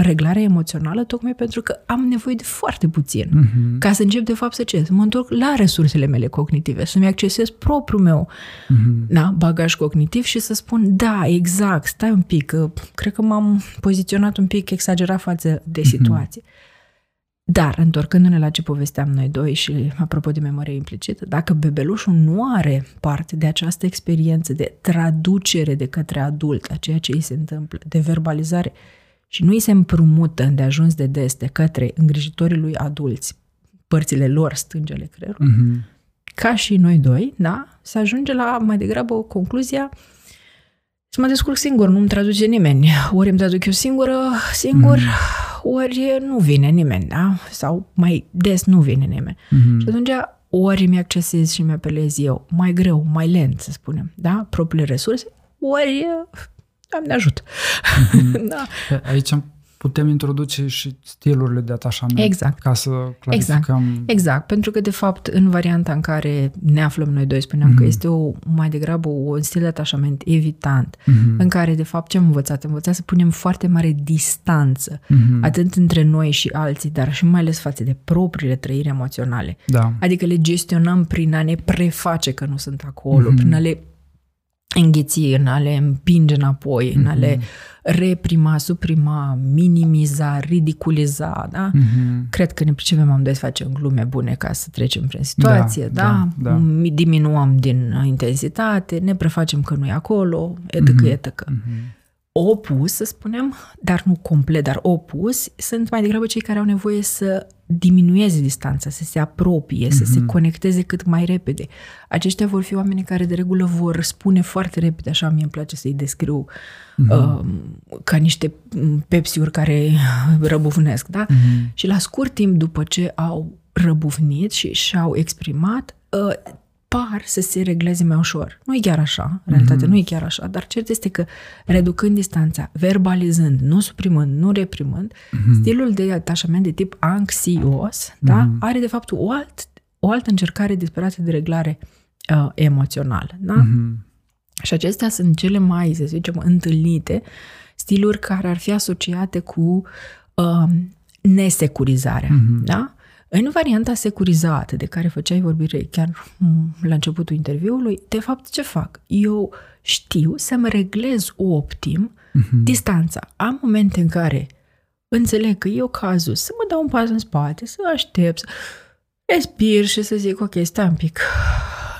reglarea emoțională tocmai pentru că am nevoie de foarte puțin uh-huh. ca să încep de fapt să ce? Să mă întorc la resursele mele cognitive, să-mi accesez propriul meu uh-huh. da, bagaj cognitiv și să spun da, exact, stai un pic, cred că m-am poziționat un pic exagerat față de mhm. situație. Uh-huh. Dar, întorcându-ne la ce povesteam noi doi și apropo de memorie implicită, dacă bebelușul nu are parte de această experiență de traducere de către adult a ceea ce îi se întâmplă, de verbalizare, și nu îi se împrumută de ajuns de des de către îngrijitorii lui adulți, părțile lor stângele creierului, mm-hmm. ca și noi doi, da, se ajunge la mai degrabă o concluzia să mă descurc singur, nu-mi traduce nimeni. Ori îmi traduc eu singură, singur, mm-hmm. ori nu vine nimeni, da? Sau mai des nu vine nimeni. Mm-hmm. Și atunci ori mi accesez și mi apelez eu mai greu, mai lent, să spunem, da? Propriile resurse, ori Doamne ajută. Mm-hmm. da. Aici putem introduce și stilurile de atașament. Exact. Ca să clarificăm. Exact. exact. Pentru că, de fapt, în varianta în care ne aflăm noi doi, spuneam mm-hmm. că mhm. este o, mai degrabă un stil de atașament evitant, mm-hmm. în care, de fapt, ce am învățat? Am învățat să punem foarte mare distanță, mm-hmm. atât între noi și alții, dar și mai ales față de propriile trăiri emoționale. Da. Adică le gestionăm prin a ne preface că nu sunt acolo, mm-hmm. prin a le îngheți, în a le împinge înapoi, mm-hmm. în a le mhm. reprima, suprima, minimiza, ridiculiza, da? Mm-hmm. Cred că ne pricepem amândoi să facem glume bune ca să trecem prin situație, da? da? da, da. Diminuăm din intensitate, ne prefacem că nu e acolo, etc., mm-hmm. etc. Mm-hmm opus, să spunem, dar nu complet, dar opus, sunt mai degrabă cei care au nevoie să diminueze distanța, să se apropie, mm-hmm. să se mhm. conecteze cât mai repede. Aceștia vor fi oameni care de regulă vor spune foarte repede, așa mi îmi place să-i descriu mm-hmm. uh, ca niște pepsiuri care răbufnesc, da? Mm-hmm. Și la scurt timp după ce au răbufnit și și-au exprimat, uh, par să se regleze mai ușor. Nu e chiar așa, în realitate mm-hmm. nu e chiar așa, dar cert este că reducând distanța, verbalizând, nu suprimând, nu reprimând, mm-hmm. stilul de atașament de tip anxios, mm-hmm. da, are de fapt o, alt, o altă încercare disperată de reglare uh, emoțională. Da? Mm-hmm. Și acestea sunt cele mai, să zicem, întâlnite stiluri care ar fi asociate cu uh, nesecurizarea. Mm-hmm. Da? În varianta securizată de care făceai vorbire chiar la începutul interviului, de fapt ce fac? Eu știu să-mi reglez optim uh-huh. distanța. Am momente în care înțeleg că eu cazul să mă dau un pas în spate, să aștept, să respir și să zic, ok, stai un pic,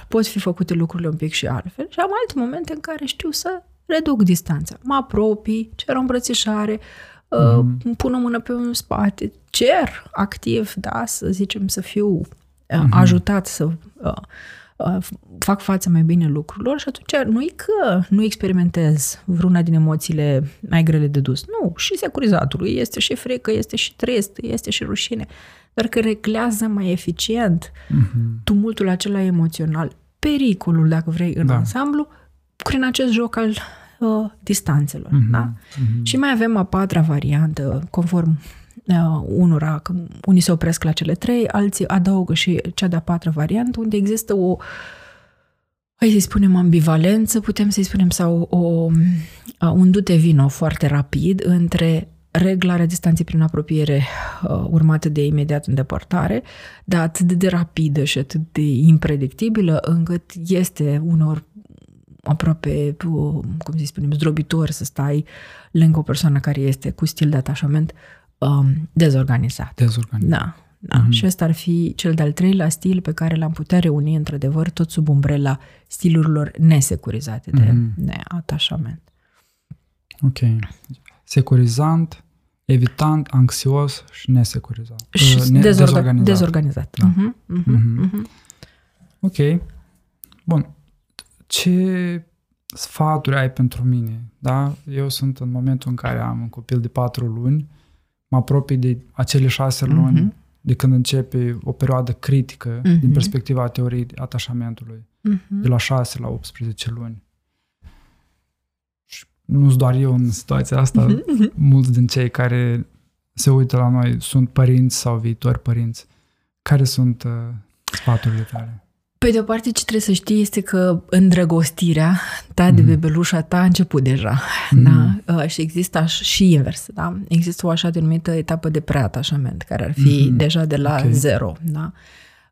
pot fi făcute lucrurile un pic și altfel. Și am alte momente în care știu să reduc distanța. Mă apropii, cer o îmbrățișare, mm-hmm. uh, pun o mână pe un spate, cer activ, da, să zicem, să fiu uh, mm-hmm. ajutat să uh, uh, fac față mai bine lucrurilor și atunci nu e că nu experimentez vreuna din emoțiile mai grele de dus. Nu, și securizatului este și frică, este și trist, este și rușine, dar că reglează mai eficient mm-hmm. tumultul acela emoțional, pericolul, dacă vrei, în da. ansamblu, prin acest joc al uh, distanțelor. Mm-hmm. Da? Mm-hmm. Și mai avem a patra variantă, conform uh, unora, că unii se opresc la cele trei, alții adaugă și cea de-a patra variantă, unde există o hai să-i spunem ambivalență, putem să-i spunem, sau o, uh, un dute vino foarte rapid între reglarea distanței prin apropiere uh, urmată de imediat îndepărtare, dar atât de rapidă și atât de impredictibilă încât este unor aproape, cum să spunem, zdrobitor să stai lângă o persoană care este cu stil de atașament um, dezorganizat. Dezorganizat. Da. Da. Mm-hmm. Și ăsta ar fi cel de-al treilea stil pe care l-am putea reuni, într-adevăr, tot sub umbrela stilurilor nesecurizate de mm-hmm. neatașament. Ok. Securizant, evitant, anxios și nesecurizat. Și uh, ne- dezorganizat. dezorganizat. Da. Mm-hmm. Mm-hmm. Mm-hmm. Ok. Bun ce sfaturi ai pentru mine? Da? Eu sunt în momentul în care am un copil de patru luni, mă apropii de acele șase uh-huh. luni de când începe o perioadă critică uh-huh. din perspectiva teoriei atașamentului, uh-huh. de la 6 la 18 luni. nu doar eu în situația asta, mm-hmm. mulți din cei care se uită la noi sunt părinți sau viitori părinți. Care sunt uh, sfaturile tale? Pe de o parte, ce trebuie să știi este că îndrăgostirea ta mm. de mhm. bebelușa ta a început deja. Mm. Da? Uh, și există aș, și invers. Da? Există o așa denumită etapă de preatașament, care ar fi mm. deja de la okay. zero. Da?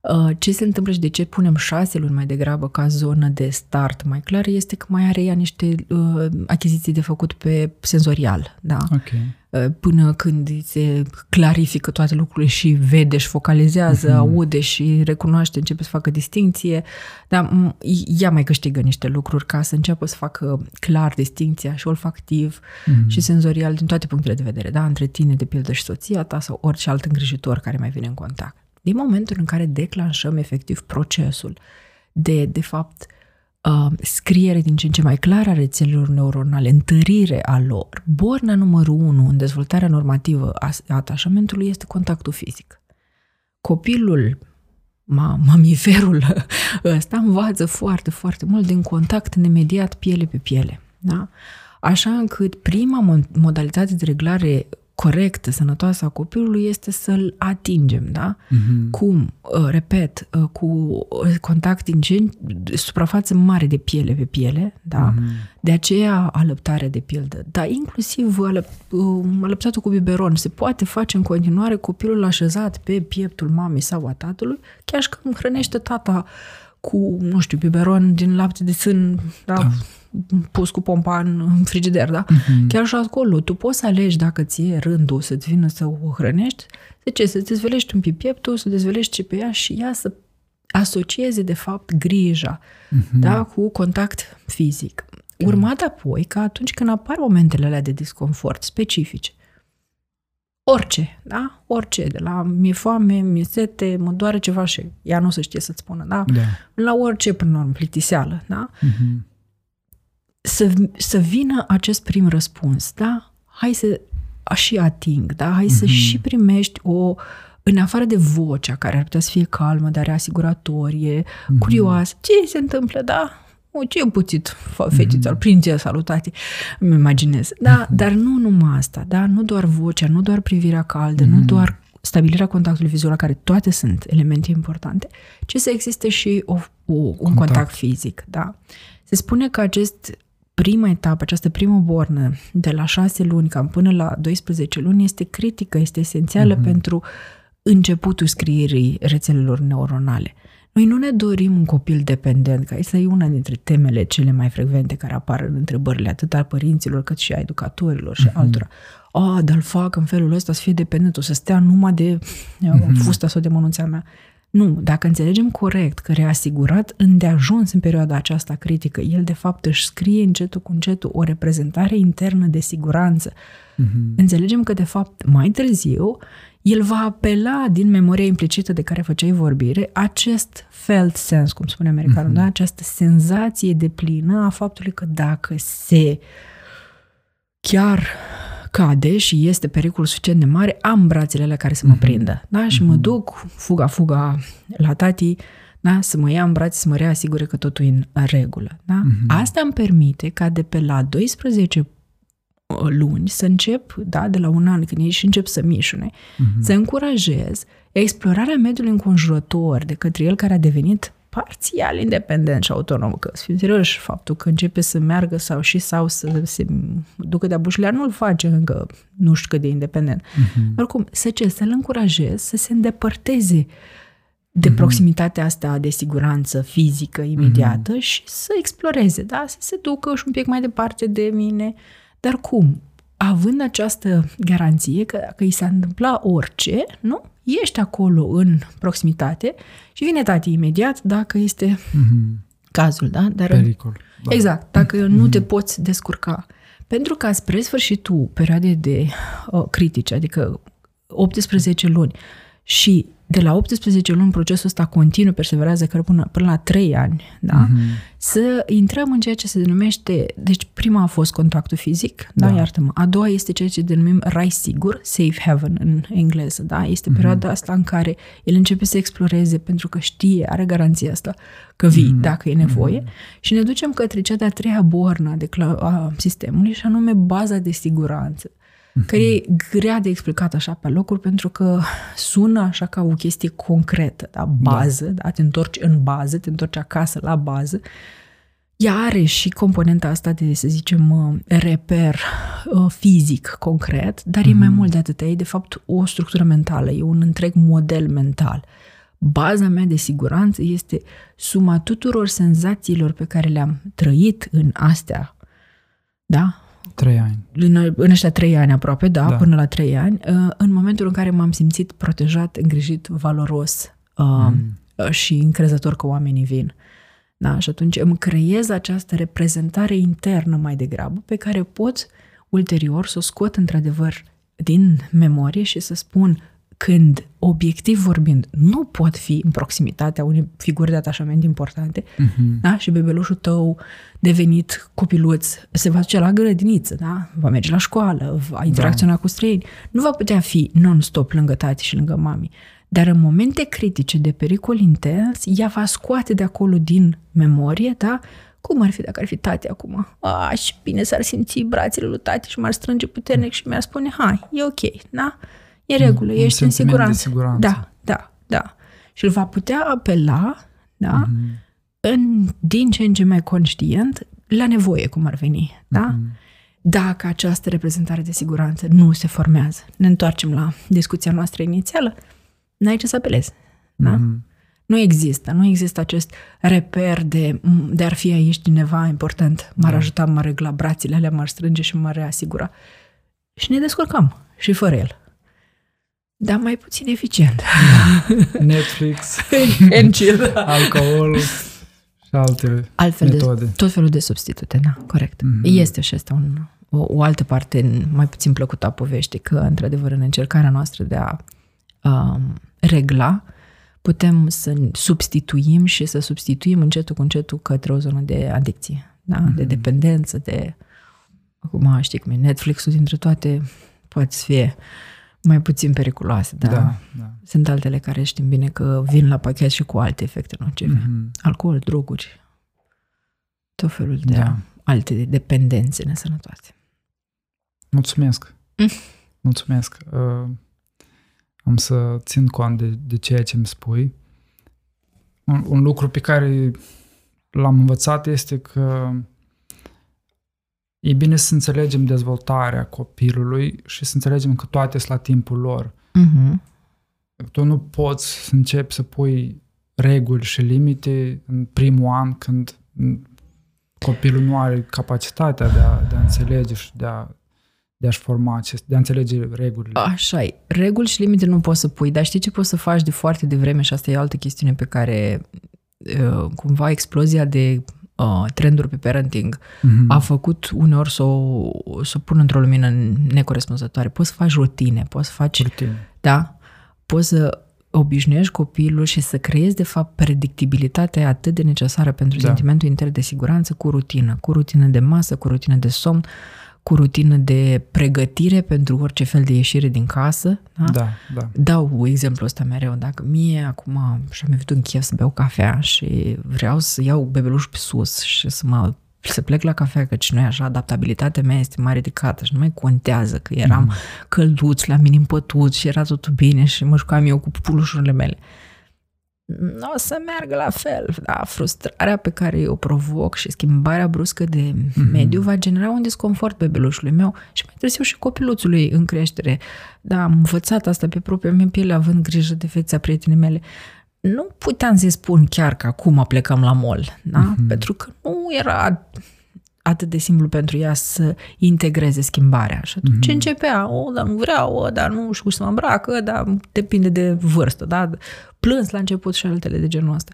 Uh, ce se întâmplă și de ce punem șase luni mai degrabă ca zonă de start mai clar este că mai are ea niște uh, achiziții de făcut pe senzorial. Da? Okay. Uh, până când se clarifică toate lucrurile și vede și focalizează, uh-huh. aude și recunoaște, începe să facă distinție, dar ea mai câștigă niște lucruri ca să înceapă să facă clar distinția și olfactiv uh-huh. și senzorial din toate punctele de vedere, da? între tine, de pildă, și soția ta sau orice alt îngrijitor care mai vine în contact. Din momentul în care declanșăm efectiv procesul de, de fapt, uh, scriere din ce în ce mai clară a rețelelor neuronale, întărire a lor, borna numărul unu în dezvoltarea normativă a atașamentului este contactul fizic. Copilul, ma, mamiferul ăsta învață foarte, foarte mult din contact nemediat piele pe piele. Da? Așa încât prima modalitate de reglare corectă, sănătoasă a copilului este să-l atingem, da? Uh-huh. Cum? Uh, repet, uh, cu uh, contact ingent, suprafață mare de piele pe piele, da? Uh-huh. De aceea alăptarea de pildă. Dar inclusiv alăp, alăptatul cu biberon se poate face în continuare copilul așezat pe pieptul mamei sau a tatălui, chiar și când hrănește tata cu, nu știu, biberon din lapte de sân, da? da pus cu pompa în frigider, da? Uh-huh. Chiar și acolo, tu poți să alegi dacă ți-e rândul să-ți vină să o hrănești, de ce? Să-ți dezvelești un pic pieptul, să dezvelești ce pe ea și ea să asocieze, de fapt, grija, uh-huh. da? Cu contact fizic. Urmat apoi că atunci când apar momentele alea de disconfort specifice, orice, da? Orice, de la mi-e foame, mi-e sete, mă doare ceva și ea nu o să știe să-ți spună, da? da. La orice, până la urmă, plictiseală, da? Uh-huh să, să vină acest prim răspuns, da? Hai să și ating, da? Hai mm-hmm. să mhm. și primești o, în afară de vocea care ar putea să fie calmă, dar asiguratorie, mm-hmm. curioasă, ce se întâmplă, da? O, ce e puțit fetița, mm-hmm. prințesa salutate, îmi imaginez. Da, mm-hmm. dar nu numai asta, da? Nu doar vocea, nu doar privirea caldă, mm-hmm. nu mhm. doar stabilirea contactului vizual, care toate sunt elemente importante, ci să existe și o, o, un contact. contact fizic, da? Se spune că acest prima etapă, această primă bornă, de la 6 luni cam până la 12 luni, este critică, este esențială mm-hmm. pentru începutul scrierii rețelelor neuronale. Noi nu ne dorim un copil dependent, că asta e una dintre temele cele mai frecvente care apar în întrebările atât al părinților cât și a educatorilor și mm-hmm. altora. A, dar îl fac în felul ăsta să fie dependent, o să stea numai de mm-hmm. fusta sau de mănunțea mea. Nu, dacă înțelegem corect că reasigurat îndeajuns în perioada aceasta critică, el de fapt își scrie încetul cu încetul o reprezentare internă de siguranță, mm-hmm. înțelegem că de fapt mai târziu el va apela din memoria implicită de care făceai vorbire acest felt sense, cum spune americanul, mm-hmm. da? această senzație de plină a faptului că dacă se chiar cade și este pericol suficient de mare, am brațele alea care să mă mm-hmm. prindă. Da? Și mm-hmm. mă mhm. duc, fuga, fuga la tati, da? să mă ia în brațe, să mă reasigure că totul e în regulă. Da? Mm-hmm. Asta îmi permite ca de pe la 12 uh, luni să încep, da, de la un an când ei și încep să mișune, mm-hmm. să încurajez explorarea mediului înconjurător de către el care a devenit parțial independent și autonom, că să fim serioși, faptul că începe să meargă sau și sau să se ducă de-a bușlea, nu-l face încă nu știu cât de independent. Uh-huh. Oricum, să ce? Să-l încurajez să se îndepărteze de uh-huh. proximitatea asta de siguranță fizică imediată uh-huh. și să exploreze, da? Să se ducă și un pic mai departe de mine. Dar cum? Având această garanție că dacă îi s-a întâmplat orice, nu? Ești acolo în proximitate și vine tati imediat dacă este mm-hmm. cazul, da? Dar, Pericol. Da. Exact, dacă mm-hmm. nu te poți descurca. Pentru ca spre sfârșitul perioadei de uh, critice, adică 18 luni, Și de la 18 luni procesul ăsta continuu, perseverează că până, până la 3 ani, da? Mm-hmm. Să intrăm în ceea ce se denumește, deci prima a fost contactul fizic, da, da iartă-mă. A doua este ceea ce denumim rai sigur, safe heaven în engleză, da? Este mm-hmm. perioada asta în care el începe să exploreze pentru că știe, are garanția asta că vii mm-hmm. dacă e nevoie mm-hmm. și ne ducem către cea de-a treia bornă a, decla- a sistemului și anume baza de siguranță care e grea de explicat așa pe locuri pentru că sună așa ca o chestie concretă, da? bază, da. da? te întorci în bază, te întorci acasă la bază. Ea are și componenta asta de, să zicem, uh, reper uh, fizic, concret, dar mm-hmm. e mai mhm. mult de atât. E, de fapt, o structură mentală, e un întreg model mental. Baza mea de siguranță este suma tuturor senzațiilor pe care le-am trăit în astea, da? Trei ani. În, în ăștia trei ani aproape, da, da, până la trei ani, uh, în momentul în care m-am simțit protejat, îngrijit, valoros mm. și încrezător că oamenii vin. Da, și atunci îmi creez această reprezentare internă mai degrabă, pe care pot ulterior să o scot într-adevăr din memorie și să spun când, obiectiv vorbind, nu pot fi în proximitatea unei figuri de atașament importante, uh-huh. da? și bebelușul tău devenit copiluț se va duce la grădiniță, da? va merge la școală, va interacționa da. cu străini, nu va putea fi non-stop lângă tati și lângă mami. Dar în momente critice de pericol intens, ea va scoate de acolo din memorie, da? Cum ar fi dacă ar fi tati acum? A, și bine s-ar simți brațele lui tati și m-ar strânge puternic și mi-ar spune, hai, e ok, da? E în regulă, un ești în siguranță. siguranță. Da, da, da. Și îl va putea apela, da, mm-hmm. în, din ce în ce mai conștient, la nevoie, cum ar veni, da? Mm-hmm. Dacă această reprezentare de siguranță nu se formează, ne întoarcem la discuția noastră inițială, n-ai ce să apelezi, da? Mm-hmm. Nu există, nu există acest reper de, de ar fi aici cineva important, m-ar da. ajuta, m-ar regla brațile alea, m-ar strânge și m-ar reasigura. Și ne descurcăm și fără el dar mai puțin eficient. Netflix, Encil, alcool și alte Altfel metode. De, tot felul de substitute, da, corect. Mm-hmm. Este și asta un, o, o altă parte mai puțin plăcută a poveștii, că, într-adevăr, în încercarea noastră de a um, regla, putem să substituim și să substituim încetul cu încetul către o zonă de adicție, da? Mm-hmm. de dependență, de... Acum știi cum e Netflix-ul dintre toate, poate să fie mai puțin periculoase, da. da, da. Sunt altele care știm bine că vin la pachet și cu alte efecte nocive. Mm-hmm. Alcool, droguri, tot felul de da. alte dependențe nesănătoase. Mulțumesc! Mm. Mulțumesc! Uh, am să țin cont de, de ceea ce îmi spui. Un, un lucru pe care l-am învățat este că E bine să înțelegem dezvoltarea copilului și să înțelegem că toate sunt la timpul lor. Uh-huh. Tu nu poți să începi să pui reguli și limite în primul an când copilul nu are capacitatea de a, de a înțelege și de a de a-și forma acest, de a înțelege regulile. Așa e. Reguli și limite nu poți să pui, dar știi ce poți să faci de foarte devreme și asta e o altă chestiune pe care uh, cumva explozia de uh, trenduri pe parenting mm-hmm. a făcut uneori să o, să o pună într-o lumină necorespunzătoare. Poți să faci rutine, poți să faci... Rutine. Da? Poți să obișnuiești copilul și să creezi, de fapt, predictibilitatea atât de necesară pentru da. sentimentul intern de siguranță cu rutină, cu rutină de masă, cu rutină de somn, cu rutină de pregătire pentru orice fel de ieșire din casă. Da? Da, da. Dau exemplul ăsta mereu. Dacă mie acum și-am avut un chef să beau cafea și vreau să iau bebelușul pe sus și să mă să plec la cafea, căci nu e așa, adaptabilitatea mea este mai ridicată și nu mai contează că eram mm. călduț, la minim pătut și era totul bine și mă jucam eu cu pulușurile mele nu o să meargă la fel. Da, frustrarea pe care o provoc și schimbarea bruscă de mm-hmm. mediu va genera un disconfort bebelușului meu și mai târziu și copiluțului în creștere. Da, am învățat asta pe propria mea piele, având grijă de feția prietenii mele. Nu puteam să-i spun chiar că acum plecăm la mall, da? Mm-hmm. Pentru că nu era atât de simplu pentru ea să integreze schimbarea. Și atunci mm-hmm. începea, o, dar nu vreau, o, dar nu știu cum să mă îmbracă, dar depinde de vârstă, da? Plâns la început și altele de genul ăsta.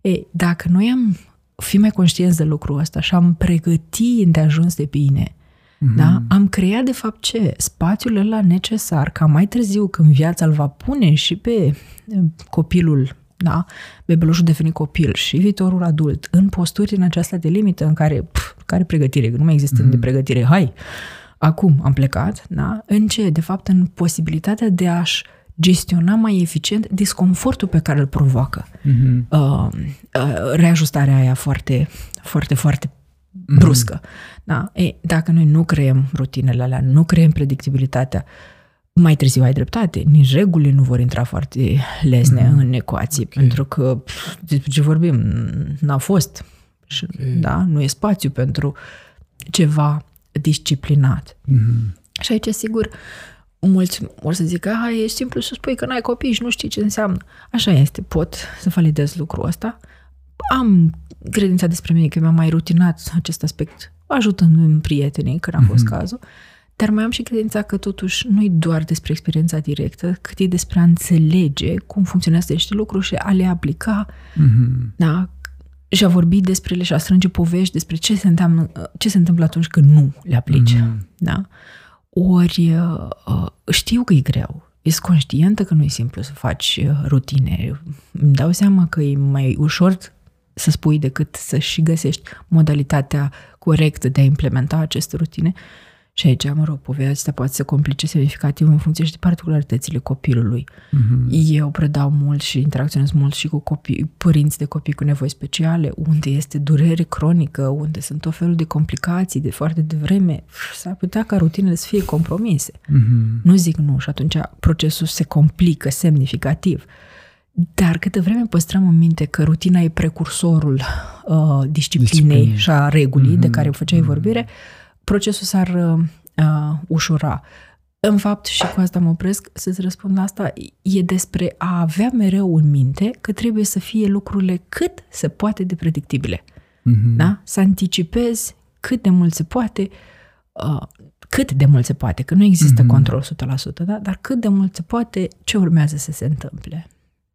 Ei, dacă noi am fi mai conștienți de lucrul ăsta și am pregăti de ajuns de bine Mm-hmm. Da? Am creat, de fapt, ce? Spațiul ăla necesar ca mai târziu, când viața îl va pune și pe eh, copilul, da? bebelușul devenit copil și viitorul adult, în posturi în aceasta de limită în care, pf, care pregătire, nu mai există mm-hmm. de pregătire, hai, acum am plecat, da? în ce? De fapt, în posibilitatea de a-și gestiona mai eficient disconfortul pe care îl provoacă mm-hmm. uh, uh, reajustarea aia foarte, foarte, foarte mm-hmm. bruscă. Da? E, dacă noi nu creăm rutinele alea, nu creăm predictibilitatea, mai târziu ai dreptate, nici regulile nu vor intra foarte lesne mm-hmm. în ecuații, okay. pentru că despre ce vorbim, n-a fost. Și, okay. da? Nu e spațiu pentru ceva disciplinat. Mm-hmm. Și aici, sigur, mulți o să zică, a, e simplu să spui că n-ai copii și nu știi ce înseamnă. Așa este, pot să validez lucrul ăsta. Am credința despre mine că mi-am mai rutinat acest aspect ajutându-mi prietenii când a fost mm-hmm. cazul, dar mai am și credința că totuși nu e doar despre experiența directă, cât e despre a înțelege cum funcționează niște lucruri și a le aplica, mm-hmm. da? Și a vorbi despre ele și a strânge povești despre ce se, întâmplă, ce se întâmplă atunci când nu le aplici. Mm-hmm. Da? Ori uh, știu că e greu. Ești conștientă că nu e simplu să faci uh, rutine. Îmi dau seama că e mai ușor să spui decât să și găsești modalitatea corectă de a implementa aceste rutine. Și aici, mă rog, povestea poate să complice semnificativ în funcție și de particularitățile copilului. Mm-hmm. Eu predau mult și interacționez mult și cu copii, părinți de copii cu nevoi speciale, unde este durere cronică, unde sunt tot felul de complicații de foarte devreme. S-ar putea ca rutinele să fie compromise. Mm-hmm. Nu zic nu și atunci procesul se complică semnificativ. Dar câtă vreme păstrăm în minte că rutina e precursorul uh, disciplinei Discipline. și a regulii mm-hmm. de care făceai mm-hmm. vorbire, procesul s-ar uh, uh, ușura. În fapt, și cu asta mă opresc, să-ți răspund la asta, e despre a avea mereu în minte că trebuie să fie lucrurile cât se poate de predictibile. Mm-hmm. Da? Să anticipezi cât de mult se poate, uh, cât de mult se poate, că nu există mm-hmm. control 100%, da? dar cât de mult se poate, ce urmează să se întâmple.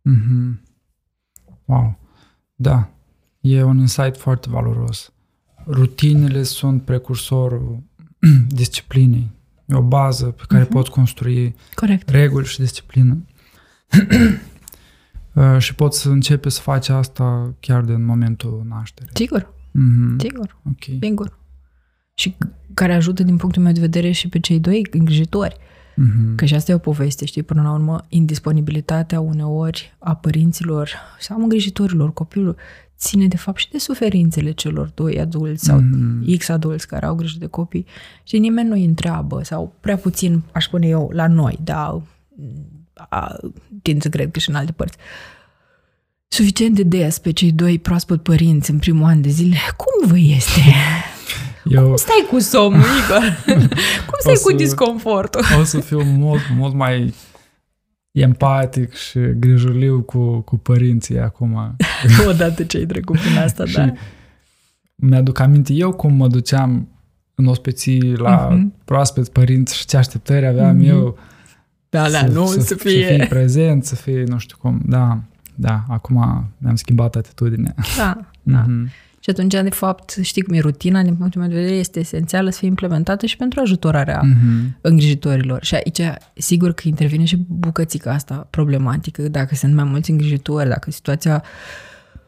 Mm-hmm. Wow. Da. E un insight foarte valoros. Rutinele sunt precursorul disciplinei. E o bază pe care mm-hmm. poți construi Corect. reguli și disciplină. uh, și poți să începi să faci asta chiar din momentul nașterii. Sigur. Mm-hmm. Sigur. Ok. Sigur. Și care ajută din punctul meu de vedere și pe cei doi îngrijitori. Mm-hmm. Că și asta e o poveste, știi, până la urmă, indisponibilitatea uneori a părinților sau îngrijitorilor copilului ține de fapt și de suferințele celor doi adulți sau mm-hmm. X adulți care au grijă de copii și nimeni nu îi întreabă sau prea puțin, aș spune eu, la noi, da, a, tind să cred că și în alte părți. Suficient de des pe cei doi proaspăt părinți în primul an de zile, cum vă este? Eu... Cum stai cu somnul, Igor? Cum stai să, cu disconfortul? O să fiu mult, mult mai empatic și grijuliu cu, cu părinții acum. Odată ce ai trecut prin asta, da. Mi-aduc aminte eu cum mă duceam în ospății la uh-huh. proaspeți părinți și ce așteptări aveam uh-huh. eu. Da, da, nu să, să fie... Să fie prezent, să fie nu știu cum. Da, da, acum mi-am schimbat atitudinea. Da, da. Uh-huh. Și atunci, de fapt, știi cum e rutina, din punctul meu de vedere, este esențială să fie implementată și pentru ajutorarea mm-hmm. îngrijitorilor. Și aici, sigur că intervine și bucățica asta problematică, dacă sunt mai mulți îngrijitori, dacă situația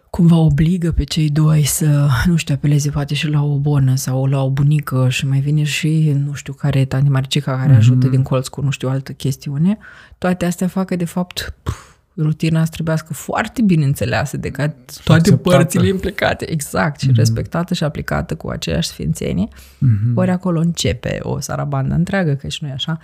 cumva obligă pe cei doi să, nu știu, apeleze poate și la o bonă sau la o bunică și mai vine și, nu știu, care tanti Maricica care mm-hmm. ajută din colț cu, nu știu, altă chestiune. Toate astea fac că, de fapt, pf, rutina să trebuiască foarte bine înțeleasă de ca toate acceptată. părțile implicate, exact, și mm-hmm. respectată și aplicată cu aceeași sfințenie, mm-hmm. ori acolo începe o sarabandă întreagă, că și nu e așa.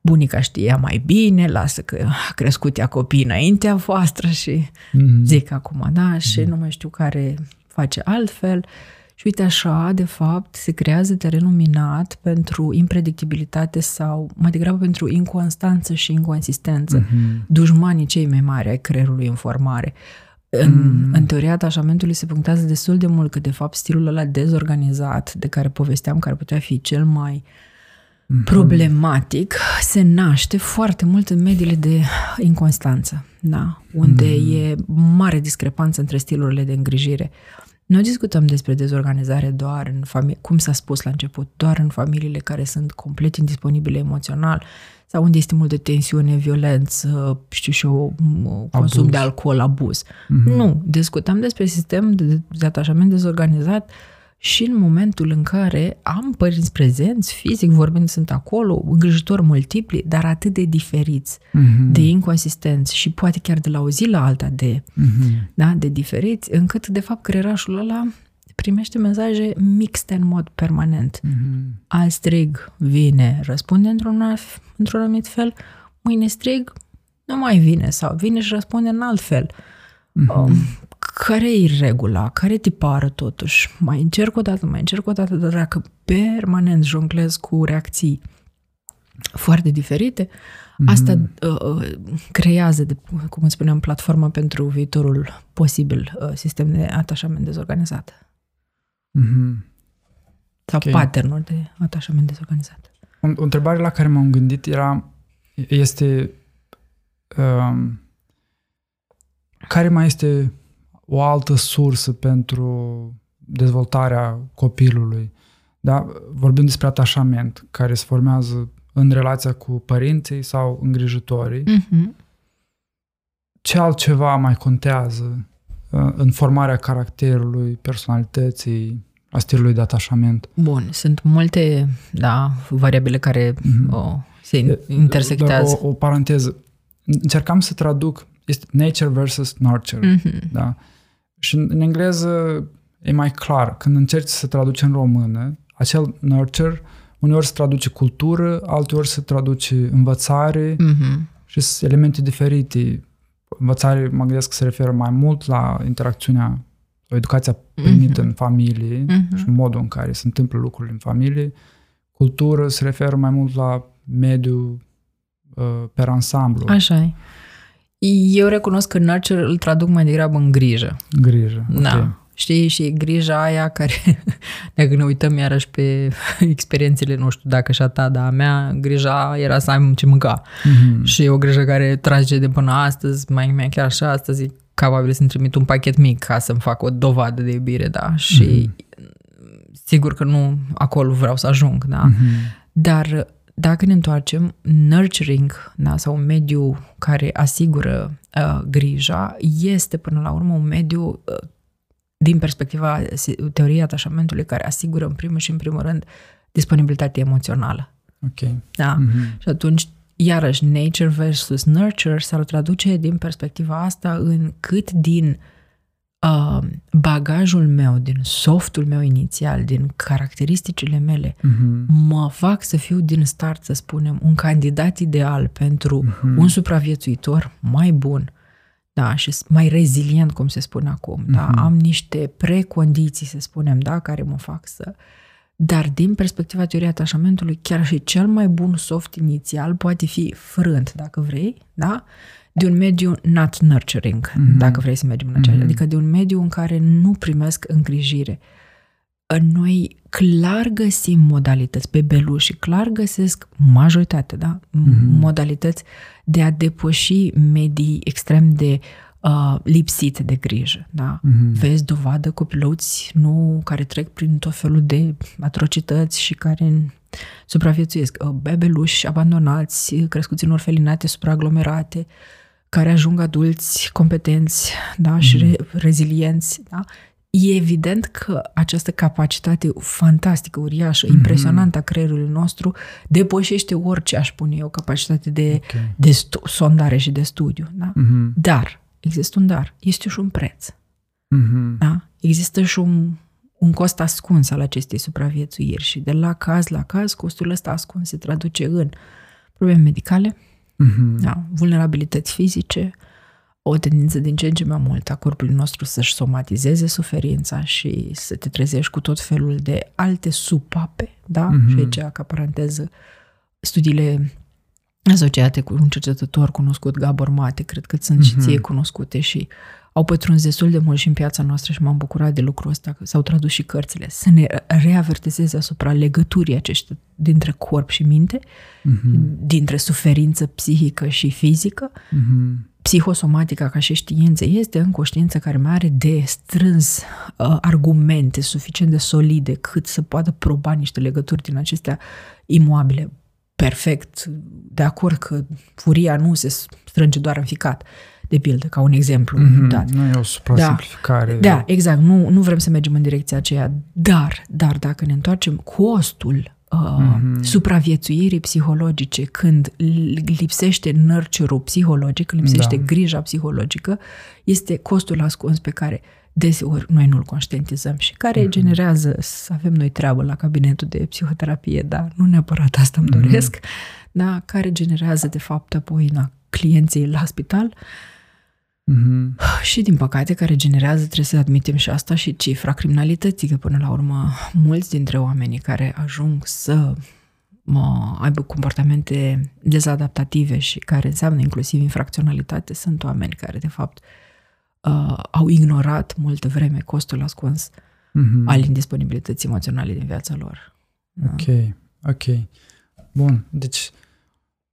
Bunica știa mai bine, lasă că a crescut ea copii înaintea voastră și mm-hmm. zic acum, da, și mm-hmm. nu mai știu care face altfel. Uh, și uite așa, de fapt, se creează terenul minat pentru impredictibilitate sau mai degrabă pentru inconstanță și inconsistență. Mm-hmm. Dușmanii cei mai mari ai creierului în formare. În, mm-hmm. în teoria atașamentului se punctează destul de mult că, de fapt, stilul ăla dezorganizat de care povesteam, care putea fi cel mai mm-hmm. problematic, se naște foarte mult în mediile de inconstanță, da? unde mm-hmm. e mare discrepanță între stilurile de îngrijire Nu discutăm despre dezorganizare doar în familie, cum s-a spus la început, doar în familiile care sunt complet indisponibile emoțional sau unde este multă tensiune, violență, știu și eu, consum abuz. de alcool, abuz. Mm-hmm. Nu, discutăm despre sistem de, de atașament dezorganizat și în momentul în care am părinți prezenți, fizic vorbind, sunt acolo, îngrijitori multipli, dar atât de diferiți, mm-hmm. de inconsistenți și poate chiar de la o zi la alta de, mm-hmm. da, de diferiți, încât, de fapt, creierașul ăla primește mesaje mixte în mod permanent. Mm-hmm. Al strig vine, răspunde într-un, într-un anumit fel, mâine strig, nu mai vine sau vine și răspunde în alt fel. Mm-hmm. Um, care e regula? Care tipară totuși? Mai încerc o dată, mai încerc o dată, dar dacă permanent jonglez cu reacții foarte diferite, mm-hmm. asta uh, uh, creează, de, cum spuneam, platforma pentru viitorul posibil uh, sistem de atașament dezorganizat. Mm-hmm. Sau okay. pattern de atașament dezorganizat. O, o întrebare la care m-am gândit era, este uh, care mai este o altă sursă pentru dezvoltarea copilului. Da? Vorbim despre atașament, care se formează în relația cu părinții sau îngrijitorii. Mm-hmm. Ce altceva mai contează uh, în formarea caracterului, personalității, a stilului de atașament? Bun, sunt multe da, variabile care mm-hmm. o, se intersectează. O, o paranteză. Încercam să traduc este nature versus nurture. Mm-hmm. Da? Și în engleză e mai clar. Când încerci să traduci în română, acel nurture uneori se traduce cultură, alteori se traduce învățare mm-hmm. și sunt elemente diferite. Învățare, mă gândesc că se referă mai mult la interacțiunea, o educația primită mm-hmm. în familie mm-hmm. și modul în care se întâmplă lucrurile în familie. Cultură se referă mai mult la mediul uh, per ansamblu. Așa e. Eu recunosc că nurture îl traduc mai degrabă în grijă. Grijă, Da. Okay. Știi, și grija aia care, dacă ne uităm iarăși pe experiențele, nu știu dacă și a ta, dar a mea, grija era să am ce mânca. Mm-hmm. Și e o grijă care trage de până astăzi, mai mea chiar și astăzi, capabil să-mi trimit un pachet mic ca să-mi fac o dovadă de iubire, da? Și mm-hmm. sigur că nu acolo vreau să ajung, da? Mm-hmm. Dar dacă ne întoarcem, nurturing da, sau un mediu care asigură uh, grija este până la urmă un mediu uh, din perspectiva teoriei atașamentului care asigură în primul și în primul rând disponibilitate emoțională. Ok. Da? Mm-hmm. Și atunci, iarăși, nature versus nurture s-ar traduce din perspectiva asta în cât din uh, uh, bagajul meu, din softul meu inițial, din caracteristicile mele, uh-huh. mă fac să fiu din start, să spunem, un candidat ideal pentru uh-huh. un supraviețuitor mai bun, da, și mai rezilient, cum se spune acum, uh-huh. da, mhm. am niște precondiții, să spunem, da, care mă fac să... Dar din perspectiva teoriei atașamentului, chiar și cel mai bun soft inițial poate fi frânt, dacă vrei, da? De un mediu not nurturing, mm-hmm. dacă vrei să mergem în acea, mm-hmm. adică de un mediu în care nu primesc îngrijire. Noi clar găsim modalități pe beluși, clar găsesc majoritatea, da? Mm-hmm. Modalități de a depăși medii extrem de uh, lipsite de grijă, da? Mm-hmm. Vezi dovadă copiluți nu care trec prin tot felul de atrocități și care supraviețuiesc. Uh, bebeluși abandonați, crescuți în orfelinate supraaglomerate, uh, care ajung adulți competenți da, și mm. re- rezilienți. Da? E evident că această capacitate fantastică, uriașă, mm-hmm. impresionantă a creierului nostru depășește orice, aș pune eu, capacitate de, okay. de stu- sondare și de studiu. Da? Mm-hmm. Dar, există un dar, este și un preț. Mm-hmm. Da? Există și un, un cost ascuns al acestei supraviețuiri și de la caz la caz costul ăsta ascuns se traduce în probleme medicale, Mm-hmm. Da, vulnerabilități fizice, o tendință din ce în ce mai mult a corpului nostru să-și somatizeze suferința și să te trezești cu tot felul de alte supape, da? Mm-hmm. Și aici, ca paranteză, studiile asociate cu un cercetător cunoscut, Gabor Mate, cred că sunt mm-hmm. și ție cunoscute și au pătruns destul de mult și în piața noastră și m-am bucurat de lucrul ăsta, că s-au tradus și cărțile, să ne reavertizeze asupra legăturii aceștia dintre corp și minte, mm-hmm. dintre suferință psihică și fizică, mm-hmm. psihosomatica ca și știință este în conștiință care mai are de strâns uh, argumente suficient de solide cât să poată proba niște legături din acestea imoabile. Perfect, de acord că furia nu se strânge doar în ficat, de pildă, ca un exemplu Mhm, dat. Nu e o suprasimplificare. Da, exact, nu, nu vrem să mergem în direcția aceea, dar, dar dacă ne întoarcem costul uh, Mhm. supraviețuirii psihologice, când li- lipsește nurture psihologic, când lipsește Da. grija psihologică, este costul ascuns pe care deseori noi nu-l conștientizăm și care Mhm. generează să avem noi treabă la cabinetul de psihoterapie, dar nu neapărat asta îmi Mhm. doresc, da, care generează de fapt apoi na, clienții la spital Mhm. și, din păcate, care generează, trebuie să admitem și asta, și cifra criminalității, că până la urmă mulți dintre oamenii care ajung să mă, aibă comportamente dezadaptative și care înseamnă inclusiv infracționalitate, sunt oameni care, de fapt, uh, au ignorat multă vreme costul ascuns Mhm. al indisponibilității emoționale din viața lor. Da. Ok, ok. Bun, deci...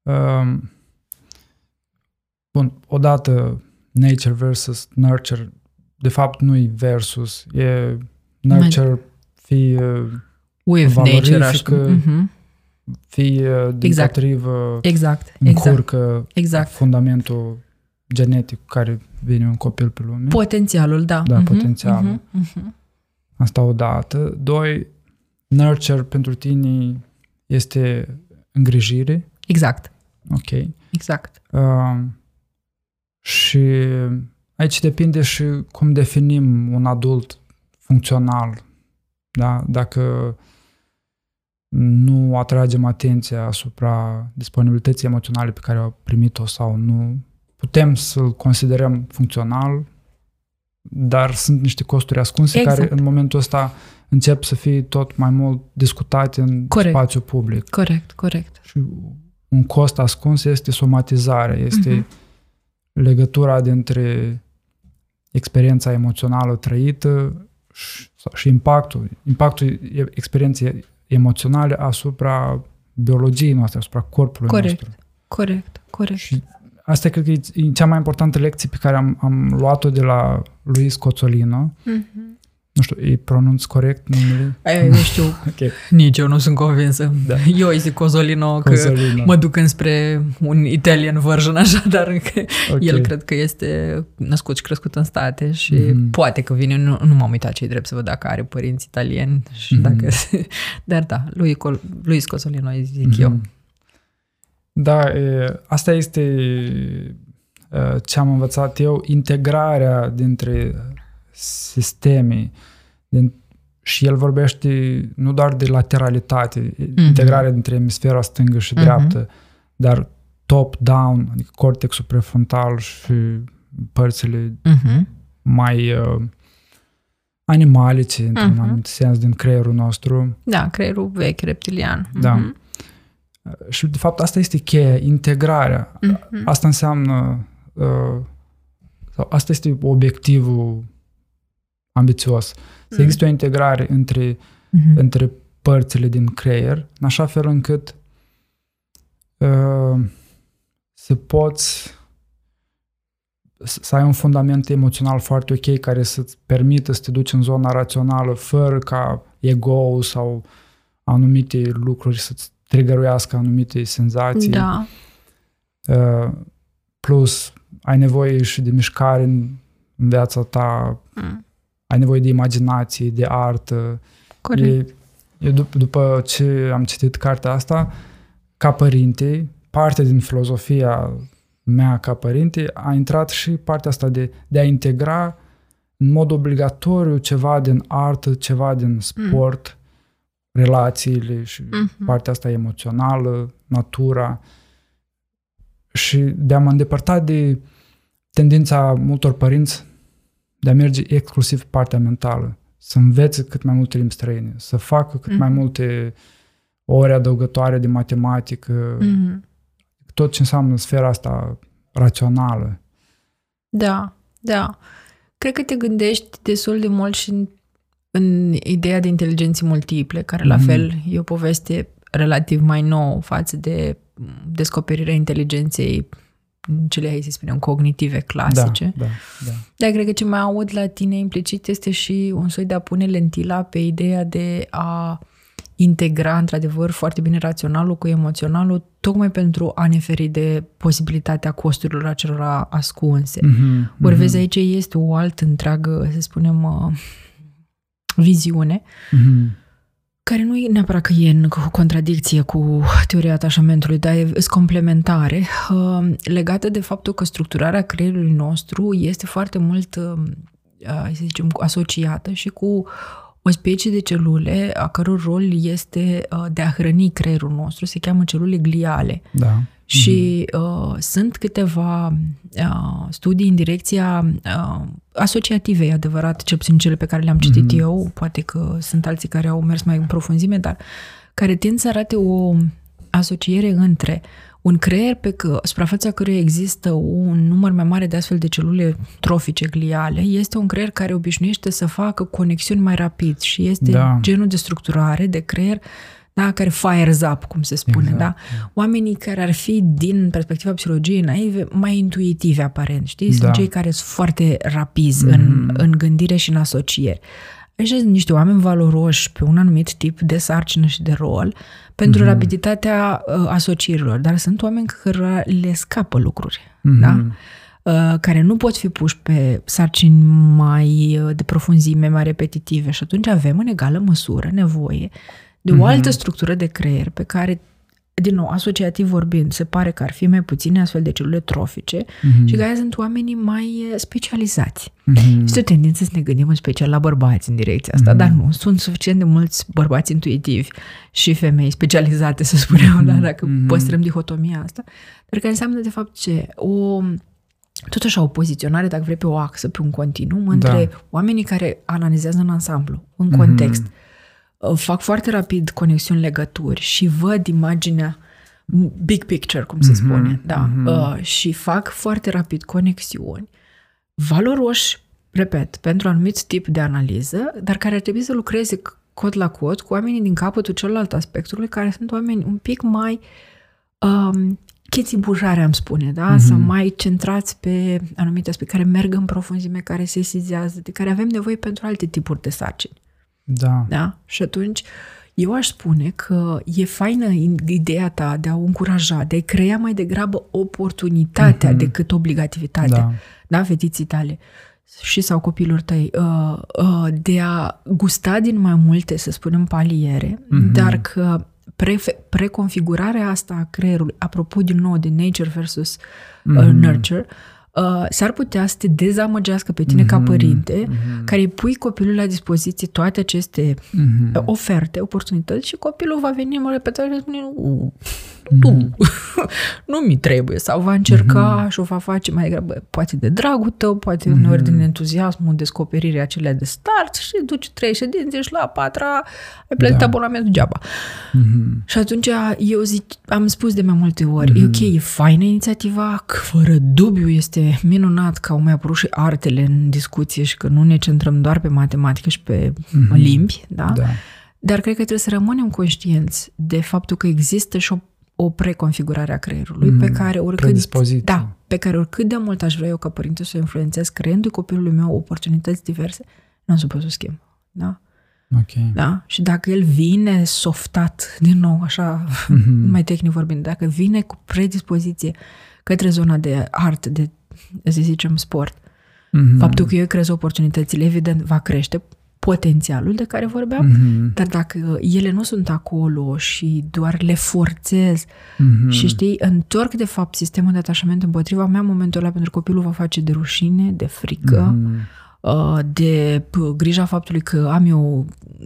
Um, bun, odată nature versus nurture, de fapt nu e versus, e nurture fie, With nature, așa. valorifică, Mhm. fie din Exact. potrivă Exact, exact, încurcă exact. fundamentul genetic cu care vine un copil pe lume. Potențialul, da. Da, Mhm, potențialul. mhm, mhm. Asta odată. Doi, nurture pentru tine este îngrijire. Exact, Ok. exact. Uh, și aici depinde și cum definim un adult funcțional. Da? Dacă nu atragem atenția asupra disponibilității emoționale pe care au primit-o sau nu, putem să-l considerăm funcțional, dar sunt niște costuri ascunse Exact. care în momentul ăsta încep să fie tot mai mult discutate în Corect. spațiu public. Corect, corect. Și un cost ascuns este somatizarea, este Mhm. Legătura dintre experiența emoțională trăită și, sau- și impactul, impactul e- experienței emoționale asupra biologiei noastre, asupra corpului Corect. nostru. Corect, corect. Și asta cred că e e cea mai importantă lecție pe care am, am luat-o de la Luis Cozzolino. Mhm. Nu știu, îi pronunț corect numele? Ai, nu știu, Ok. nici eu nu sunt convinsă. Da. Eu îi zic Cozolino că Cozzolino. mă duc înspre un Italian version așa, dar că Ok. el cred că este născut și crescut în state și Mhm. poate că vine, nu, nu m-am uitat ce drept să văd dacă are părinți italieni și Mhm. dacă... Dar da, lui, Col- lui Cozolino îi zic eu. Mhm. Da, e, asta este e, ce am învățat eu, integrarea dintre sisteme. Din, și el vorbește nu doar de lateralitate, mm-hmm. integrarea dintre emisfera stângă și Mhm. dreaptă, dar top-down, adică cortexul prefrontal și părțile Mhm. mai uh, animalice, într-un Mhm. anumit sens, din creierul nostru. Da, creierul vechi, reptilian. Da. Mhm. Și, de fapt, asta este cheia, integrarea. Mhm. Asta înseamnă, uh, sau asta este obiectivul ambițios. Să Mm. existe o integrare între, Mhm. între părțile din creier, în așa fel încât uh, să poți să să ai un fundament emoțional foarte ok care să-ți permită să te duci în zona rațională fără ca ego sau anumite lucruri să-ți trigăruiască anumite senzații. Da. Uh, plus, ai nevoie și de mișcare în, în viața ta, Mm. Ai nevoie de imaginație, de artă. Corect. E, eu dup- după ce am citit cartea asta, ca părinte, parte din filozofia mea ca părinte a intrat și partea asta de, de a integra în mod obligatoriu ceva din artă, ceva din sport, relațiile și Mhm. partea asta emoțională, natura și de a mă îndepărta de tendința multor părinți de a merge exclusiv pe partea mentală, să învețe cât mai multe limbi străine, să facă cât mai Mhm. multe ore adăugătoare de matematică, Mhm. tot ce înseamnă sfera asta rațională. Da, da. Cred că te gândești destul de mult și în, în ideea de inteligențe multiple, care la Mhm. fel e o poveste relativ mai nouă față de descoperirea inteligenței cele, hai să spunem, cognitive clasice. Da, da, da. Dar cred că ce mai aud la tine implicit este și un soi de a pune lentila pe ideea de a integra, într-adevăr, foarte bine raționalul cu emoționalul, tocmai pentru a ne feri de posibilitatea costurilor acelora ascunse. Mm-hmm, Ori mm-hmm. vezi, aici este o altă întreagă, să spunem, uh, viziune, mm-hmm. Care nu e neapărat că e în contradicție cu teoria atașamentului, dar e complementare, uh, legată de faptul că structurarea creierului nostru este foarte mult, uh, să zicem, asociată și cu o specie de celule a căror rol este uh, de a hrăni creierul nostru, se cheamă celule gliale. Da. Și uh, sunt câteva uh, studii în direcția uh, asociative, e adevărat, cel puțin cele pe care le-am citit mm-hmm. eu, poate că sunt alții care au mers mai în profunzime, dar care tind să arate o asociere între uh, un creier pe că, suprafața căruia există un număr mai mare de astfel de celule trofice gliale este un creier care obișnuiește să facă conexiuni mai rapid și este da. genul de structurare de creier da, care fires up, cum se spune, exact. da? Oamenii care ar fi, din perspectiva psihologiei naive, mai intuitivi aparent, știi? Sunt da. cei care sunt foarte rapizi mm. în, în gândire și în asocieri. Așa sunt niște oameni valoroși pe un anumit tip de sarcină și de rol pentru mm-hmm. rapiditatea uh, asocierilor, dar sunt oameni care le scapă lucruri, mm-hmm. da? Uh, care nu pot fi puși pe sarcini mai uh, de profunzime, mai repetitive și atunci avem în egală măsură nevoie de o mm-hmm. altă structură de creier pe care din nou, asociativ vorbind, se pare că ar fi mai puține astfel de celule trofice mm-hmm. și care sunt oamenii mai specializați. Mm-hmm. Este o tendință să ne gândim în special la bărbați în direcția asta, mm-hmm. dar nu, sunt suficient de mulți bărbați intuitivi și femei specializate, să spunem, mm-hmm. da, dacă mm-hmm. păstrăm dihotomia asta, dar care înseamnă de fapt ce? O tot așa o poziționare, dacă vrei, pe o axă, pe un continuum între da. oamenii care analizează în ansamblu, în context, mm-hmm Uh, fac foarte rapid conexiuni, legături și văd imaginea big picture, cum se mm-hmm, spune, da, mm-hmm. uh, și fac foarte rapid conexiuni valoroși, repet, pentru un anumit tip de analiză, dar care ar trebui să lucreze cod la cod cu oamenii din capătul celălalt aspectului, care sunt oameni un pic mai um, bujare, am spune, da? Mm-hmm. Sau mai centrați pe anumite aspecte, care merg în profunzime, care se sizează, de care avem nevoie pentru alte tipuri de sarcini. Da. da? Și atunci eu aș spune că e faină ideea ta de a o încuraja, de a crea mai degrabă oportunitatea mm-hmm. decât obligativitatea. Da. da, fetiții tale și sau copilul tăi, uh, uh, de a gusta din mai multe, să spunem, paliere, mm-hmm. dar că pre- preconfigurarea asta a creierului, apropo din nou de nature versus uh, mm-hmm. nurture, uh, s-ar putea să te dezamăgească pe tine mm-hmm, ca părinte, mm-hmm. care îi pui copilul la dispoziție toate aceste mm-hmm. oferte, oportunități și copilul va veni mă repetat și spune nu, nu mi trebuie. Sau va încerca mm-hmm. și o va face mai degrabă, poate de dragul tău, poate mm-hmm. uneori din entuziasmul descoperirii acelea de start și duci trei ședințe și la a patra ai plătit da. abonamentul geaba. Mm-hmm. Și atunci eu zic, am spus de mai multe ori, mm-hmm. e ok, e faină inițiativa, că fără dubiu este minunat că au mai apărut și artele în discuție și că nu ne centrăm doar pe matematică și pe mm-hmm. limbi, da? da? Dar cred că trebuie să rămânem conștienți de faptul că există și o o preconfigurare a creierului mm, pe care oricât, da, pe care oricât de mult aș vrea eu ca părinte să o influențez, creându-i copilului meu oportunități diverse, nu am să pot să schimb. Da? Okay. Da? Și dacă el vine softat, din nou, așa, mm-hmm. mai tehnic vorbind, dacă vine cu predispoziție către zona de art, de, să zicem, sport, mm-hmm. faptul că eu crez oportunitățile, evident, va crește potențialul de care vorbeam, mm-hmm. dar dacă ele nu sunt acolo și doar le forțez mm-hmm. și știi, întorc de fapt sistemul de atașament împotriva mea în momentul ăla pentru copilul va face de rușine, de frică, mm-hmm. de grija faptului că am eu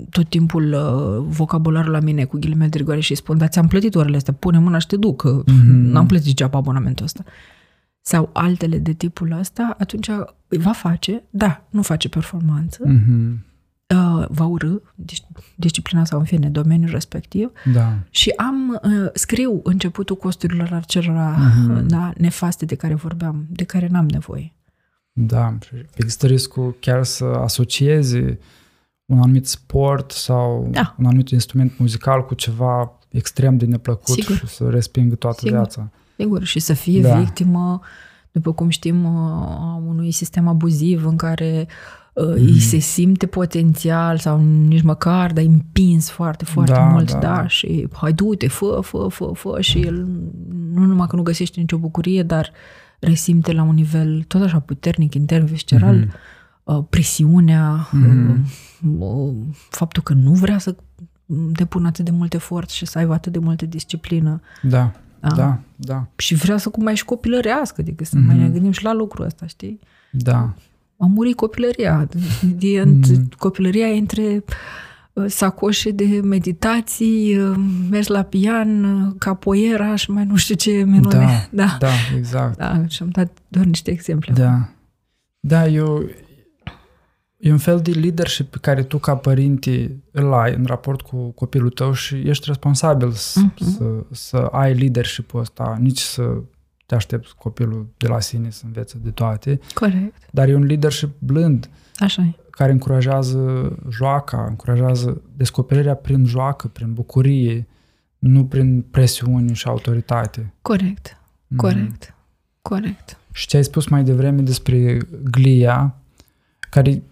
tot timpul uh, vocabularul la mine cu ghilimele de rigoare și spun, dar ți-am plătit orele astea, pune mâna și te duc, mm-hmm. n-am plătit geaba abonamentul ăsta sau altele de tipul ăsta, atunci va face, da, nu face performanță, mm-hmm uh, va urâ disciplina sau în fine domeniul respectiv da. și am uh, scriu începutul costurilor acelora uh-huh. da, nefaste de care vorbeam, de care n-am nevoie. Da, există riscul chiar să asociezi un anumit sport sau da. un anumit instrument muzical cu ceva extrem de neplăcut Sigur. și să respingă toată Sigur. viața. Sigur, și să fie Da. victimă, după cum știm, a unui sistem abuziv în care uh, Mhm. îi se simte potențial sau nici măcar, dar e împins foarte, foarte Da, mult, da, da, da. și hai du-te, fă, fă, fă, fă și el nu numai că nu găsește nicio bucurie, dar resimte la un nivel tot așa puternic, intern, visceral, Mhm. uh, presiunea, Mhm. uh, faptul că nu vrea să depună atât de mult efort și să aibă atât de multă disciplină. Da, Da. da, da, Și vrea să cum mai și copilărească, adică să Mhm. mai ne gândim și la lucrul ăsta, știi? da. A murit copilăria. E, Mhm. Copilăria e între uh, sacoșe de meditații, uh, mers la pian, uh, capoeira și mai nu știu ce minune. Da, da. da, exact. da. Și am dat doar niște exemple. Da. Da, eu, e un fel de leadership pe care tu ca părinte îl ai în raport cu copilul tău și ești responsabil să, Mhm. să, să ai leadership-ul ăsta, nici să te aștepți copilul de la sine să învețe de toate, Corect. dar e un leadership blând Așa e. care încurajează joaca, încurajează descoperirea prin joacă, prin bucurie, nu prin presiuni și autoritate. Corect. Mhm. Corect. Corect. Și ce ai spus mai devreme despre glia, care,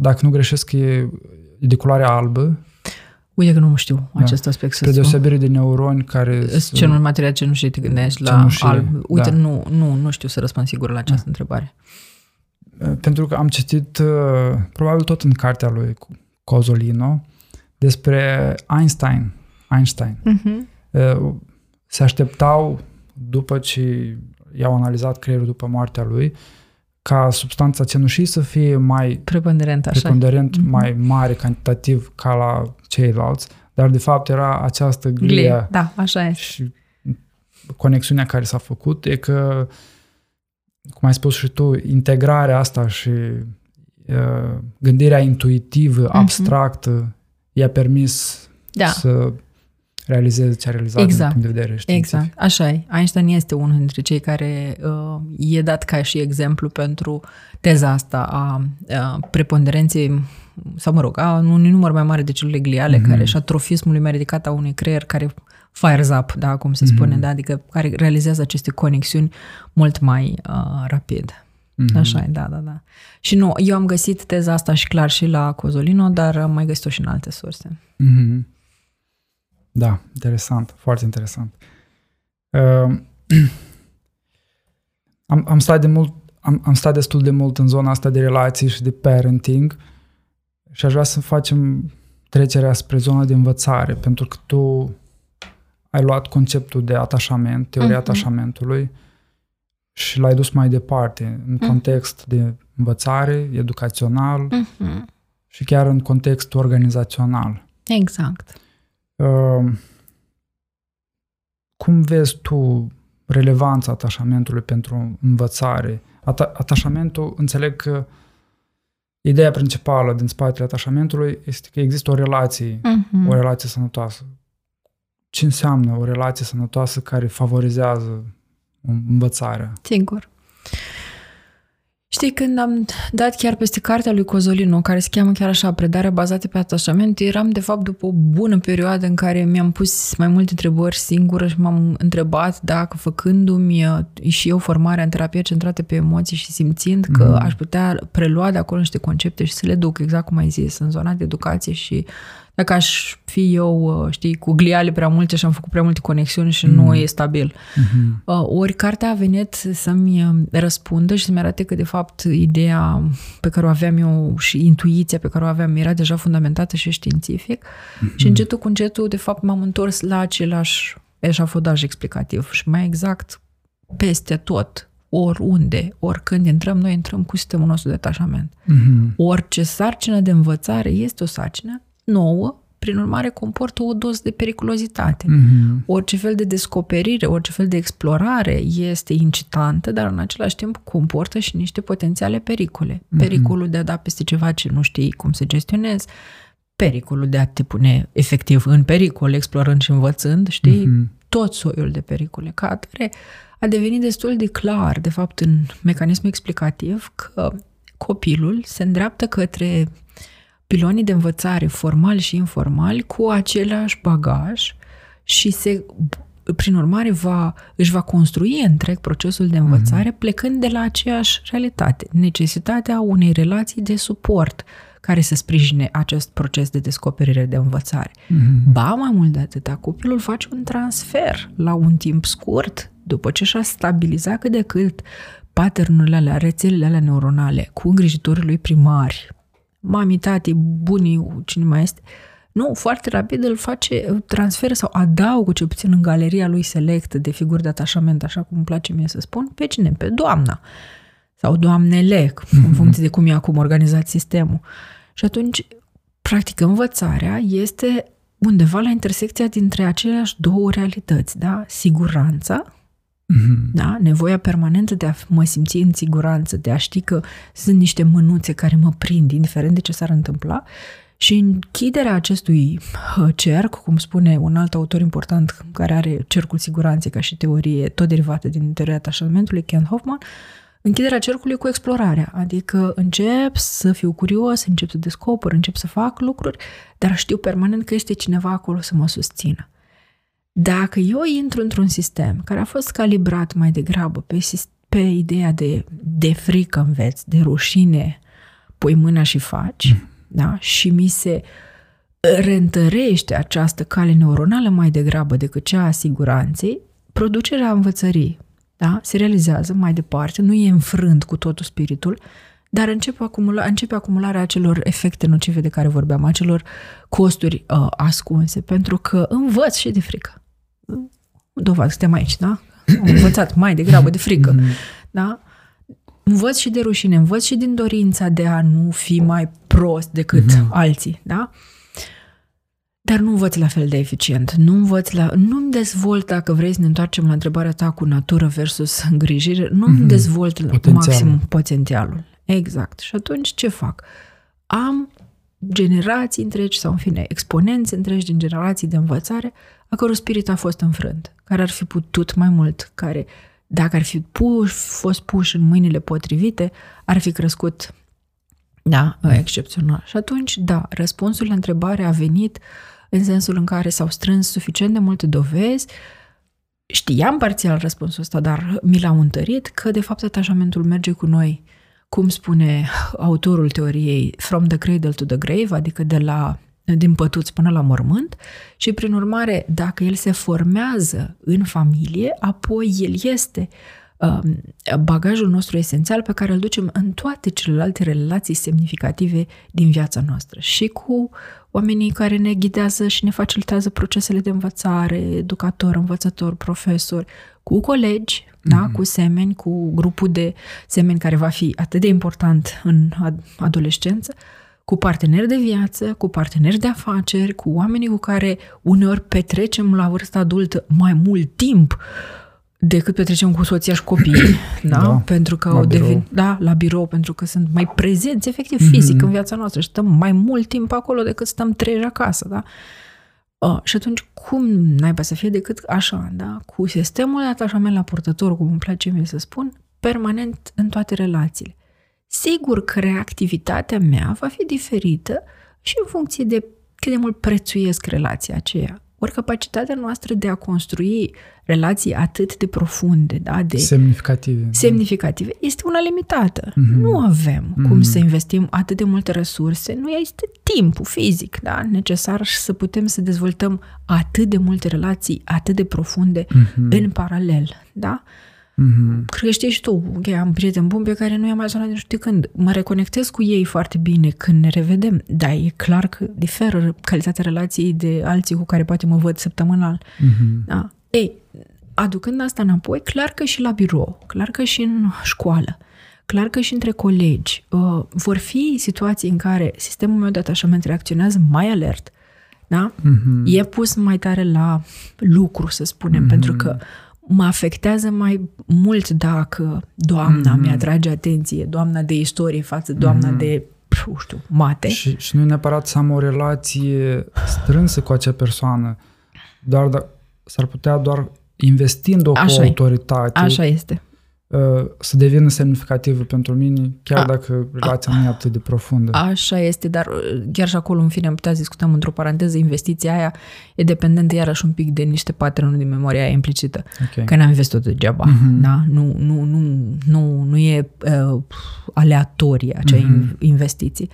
dacă nu greșesc, e e de culoare albă, Uite că nu știu acest aspect să spre deosebire de neuroni care... Sunt sunt- Genul material cenușie te gândești la Cenușie, alb. Uite, da. nu, nu, nu știu să răspund sigur la această întrebare. Pentru că am citit, uh, probabil tot în cartea lui Cozolino, despre Einstein. Einstein. Uh-huh. Uh, Se așteptau, după ce i-au analizat creierul după moartea lui, ca substanța cenușii să fie mai Preponderent, așa. preponderent, Mhm. mai mare cantitativ ca la ceilalți, dar de fapt era această glie Glie. Da, așa e. și conexiunea care s-a făcut e că, cum ai spus și tu, integrarea asta și uh, gândirea intuitivă, abstractă, i-a permis Da. să realizeze ce a realizat Exact. din punct de vedere științific. Exact, așa e. Einstein este unul dintre cei care uh, e dat ca și exemplu pentru teza asta a, a preponderenței sau, mă rog, a unui număr mai mare de celule gliale Mhm. care și atrofismului mai ridicat a unui creier care fires up, da, cum se Mhm. spune, da, adică care realizează aceste conexiuni mult mai uh, rapid. Mhm. Așa e, da, da, da. Și nu, eu am găsit teza asta și clar și la Cozolino, dar am mai găsit-o și în alte surse. Mhm. Da, interesant, foarte interesant. Uh, am, am, stat de mult, am, am stat destul de mult în zona asta de relații și de parenting și aș vrea să facem trecerea spre zona de învățare, pentru că tu ai luat conceptul de atașament, teoria Mhm. atașamentului și l-ai dus mai departe, în context de învățare, educațional Mm-hmm. și chiar în context organizațional. Exact. Uh, cum vezi tu relevanța atașamentului pentru învățare? Ata- atașamentul, înțeleg că ideea principală din spatele atașamentului este că există o relație, Mm-hmm. o relație sănătoasă. Ce înseamnă o relație sănătoasă care favorizează învățarea? Sigur. Știi, când am dat chiar peste cartea lui Cozolino, care se cheamă chiar așa, predarea bazată pe atașament, eram de fapt după o bună perioadă în care mi-am pus mai multe întrebări singură și m-am întrebat dacă făcându-mi uh, și eu formarea în terapie centrată pe emoții și simțind că Mhm. aș putea prelua de acolo niște concepte și să le duc, exact cum ai zis, în zona de educație și dacă aș fi eu, uh, știi, cu gliale prea multe și am făcut prea multe conexiuni și Mhm. nu e stabil. Mm-hmm. Uh, Ori cartea a venit să-mi uh, răspundă și să-mi arate că, de fapt, ideea pe care o aveam eu și intuiția pe care o aveam era deja fundamentată și științific Mhm. și încetul cu încetul, de fapt, m-am întors la același eșafodaj explicativ și mai exact peste tot, oriunde, oricând intrăm, noi intrăm cu sistemul nostru de atașament. Mm-hmm. Orice sarcină de învățare este o sarcină nouă, prin urmare comportă o doză de periculozitate. Mm-hmm. Orice fel de descoperire, orice fel de explorare este incitantă, dar în același timp comportă și niște potențiale pericole. Pericolul de a da peste ceva ce nu știi cum să gestionezi, pericolul de a te pune efectiv în pericol, explorând și învățând, știi? Mhm. Tot soiul de pericole. Ca atare, a devenit destul de clar, de fapt, în mecanismul explicativ, că copilul se îndreaptă către pilonii de învățare formali și informali cu același bagaj și se prin urmare, va, își va construi întreg procesul de învățare mm-hmm. plecând de la aceeași realitate, necesitatea unei relații de suport care să sprijine acest proces de descoperire de învățare. Mm-hmm. Ba, mai mult de atât, copilul face un transfer la un timp scurt, după ce și-a stabilizat cât de cât paternurile alea, rețelele alea neuronale cu îngrijitorii lui primari, mami, tati, bunii, cine mai este, nu, foarte rapid îl face, transfer sau adaugă ce puțin în galeria lui select de figuri de atașament, așa cum îmi place mie să spun, pe cine? Pe doamna sau doamnele, mm-hmm. în mhm. funcție de cum e acum organizat sistemul. Și atunci, practic, învățarea este undeva la intersecția dintre aceleași două realități, da? Siguranța, mm-hmm. da? Nevoia permanentă de a mă simți în siguranță, de a ști că sunt niște mânuțe care mă prind, indiferent de ce s-ar întâmpla, și închiderea acestui cerc, cum spune un alt autor important care are cercul siguranței ca și teorie, tot derivată din teoria atașamentului, Ken Hoffman, închiderea cercului cu explorarea, adică încep să fiu curios, încep să descoper, încep să fac lucruri, dar știu permanent că este cineva acolo să mă susțină. Dacă eu intru într-un sistem care a fost calibrat mai degrabă pe, pe ideea de, de frică înveți, de rușine, pui mâna și faci, mm da? și mi se reîntărește această cale neuronală mai degrabă decât cea a siguranței, producerea învățării da? se realizează mai departe, nu e înfrânt cu totul spiritul, dar începe, acumula, începe acumularea acelor efecte nocive de care vorbeam, acelor costuri uh, ascunse, pentru că învăț și de frică. Dovadă, suntem aici, da? Am învățat mai degrabă de frică, mm-hmm. da? învăț și de rușine, învăț și din dorința de a nu fi mai prost decât mm-hmm. alții, da? Dar nu învăț la fel de eficient. Nu învăț la... Nu-mi dezvolt, dacă vrei să ne întoarcem la întrebarea ta cu natură versus îngrijire, nu-mi mm-hmm. dezvolt potențialul. maxim potențialul. Exact. Și atunci ce fac? Am generații întregi sau, în fine, exponenți întregi din generații de învățare a căror spirit a fost înfrânt, care ar fi putut mai mult, care dacă ar fi puș, fost puși în mâinile potrivite, ar fi crescut, da, excepțional. Și atunci, da, răspunsul la întrebare a venit în sensul în care s-au strâns suficient de multe dovezi, știam parțial răspunsul ăsta, dar mi l-au întărit că, de fapt, atașamentul merge cu noi, cum spune autorul teoriei, from the cradle to the grave, adică de la din pătuți până la mormânt și, prin urmare, dacă el se formează în familie, apoi el este um, bagajul nostru esențial pe care îl ducem în toate celelalte relații semnificative din viața noastră și cu oamenii care ne ghidează și ne facilitează procesele de învățare, educator, învățător, profesor, cu colegi, mm-hmm. da, mhm. cu semeni, cu grupul de semeni care va fi atât de important în adolescență, cu parteneri de viață, cu parteneri de afaceri, cu oamenii cu care uneori petrecem la vârsta adultă mai mult timp decât petrecem cu soția și copiii, da? da? Pentru că au devin, da, la birou, pentru că sunt mai prezenți, efectiv, fizic mm-hmm. în viața noastră și stăm mai mult timp acolo decât stăm trei acasă, da? Uh, și atunci, cum naiba să fie decât așa, da? Cu sistemul de atașament la purtător, cum îmi place mie să spun, permanent în toate relațiile. Sigur că reactivitatea mea va fi diferită și în funcție de cât de mult prețuiesc relația aceea. Ori capacitatea noastră de a construi relații atât de profunde, da, de semnificative, semnificative este una limitată. Mm-hmm. Nu avem mm-hmm. cum să investim atât de multe resurse, nu este timpul fizic da, necesar să putem să dezvoltăm atât de multe relații atât de profunde mm-hmm. în paralel. Da? Mm-hmm. Cred că știi și tu, okay, am prieteni buni pe care nu i-am mai sunat de nu știu când. Mă reconectez cu ei foarte bine când ne revedem, dar e clar că diferă calitatea relației de alții cu care poate mă văd săptămânal. Mm-hmm. Da. Ei, aducând asta înapoi, clar că și la birou, clar că și în școală, clar că și între colegi, uh, vor fi situații în care sistemul meu de atașament reacționează mai alert, da? Mm-hmm. E pus mai tare la lucru, să spunem, mm-hmm. pentru că mă afectează mai mult dacă doamna mm-hmm. mi-atrage atenție, doamna de istorie față doamna mm-hmm. de, nu știu, mate. Și, și nu neapărat să am o relație strânsă cu acea persoană, doar da, s-ar putea doar investind-o Așa cu autoritate. Așa este. Să devină semnificativă pentru mine, chiar a, dacă relația a, nu e atât de profundă. Așa este, dar uh, chiar și acolo, în fine, am putea să discutăm într-o paranteză, investiția aia e dependentă iarăși un pic de niște pattern din memoria implicită. Okay. Că n-am investit degeaba, uh-huh. da? Nu, nu, nu, nu, nu e uh, aleatorie acea uh-huh. investiții.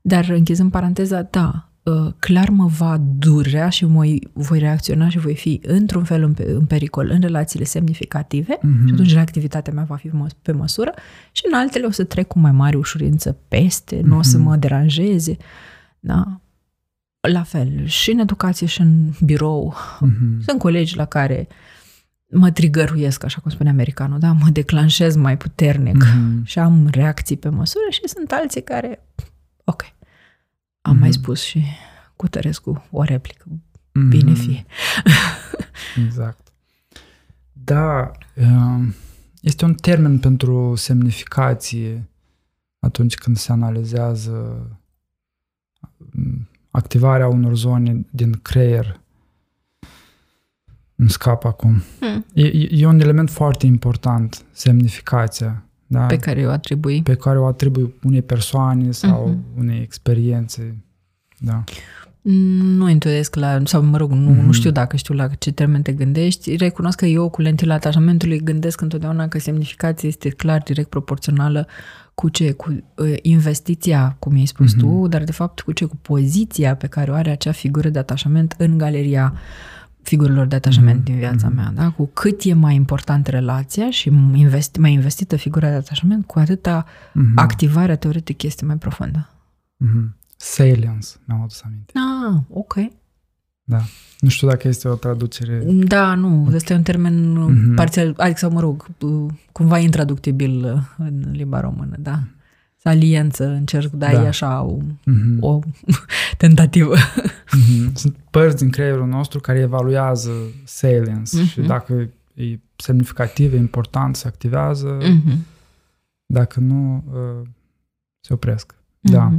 Dar închizând paranteza, da, Uh, clar mă va durea și mă, voi reacționa și voi fi într-un fel în, în pericol în relațiile semnificative mm-hmm. și atunci reactivitatea mea va fi pe măsură și în altele o să trec cu mai mare ușurință peste, mm-hmm. nu o să mhm. mă deranjeze. Da? La fel, și în educație și în birou. Mm-hmm. Sunt colegi la care mă trigăruiesc, așa cum spune americanul, da? mă declanșez mai puternic mm-hmm. și am reacții pe măsură și sunt alții care, ok, am mm-hmm. mai mhm. spus și cu Tărescu o replică. Mm-hmm. Bine fie. exact. Da, um, este un termen pentru semnificație atunci când se analizează um, activarea unor zone din creier. Îmi scap acum. Mm. E, e un element foarte important, semnificația. Da? Pe care o atribui. Pe care o atribui unei persoane sau uh-huh. unei experiențe. Da. Nu intuiesc la, sau mă rog, nu, mm-hmm. nu știu dacă știu la ce termen te gândești. Recunosc că eu cu lentila atașamentului gândesc întotdeauna că semnificația este clar direct proporțională cu ce? Cu uh, investiția, cum ai spus mm-hmm. tu, dar de fapt cu ce? Cu poziția pe care o are acea figură de atașament în galeria figurilor de atașament mm-hmm. din viața mm-hmm. mea. Da? Cu cât e mai importantă relația și investi, mai investită figura de atașament, cu atâta mm-hmm. activarea teoretică este mai profundă. Mm-hmm. Salience, mi-am adus aminte. Ah, ok. Da. Nu știu dacă este o traducere. Da, nu. Este un termen mm-hmm. parțial, adică, mă rog, cumva intraductibil în limba română, da. Saliență, încerc, dar da. e așa o, mm-hmm. o tentativă. Mm-hmm. Sunt părți din creierul nostru care evaluează salience mm-hmm. și dacă e semnificativ, e important, se activează, mm-hmm. dacă nu, uh, se opresc. Mm-hmm. Da.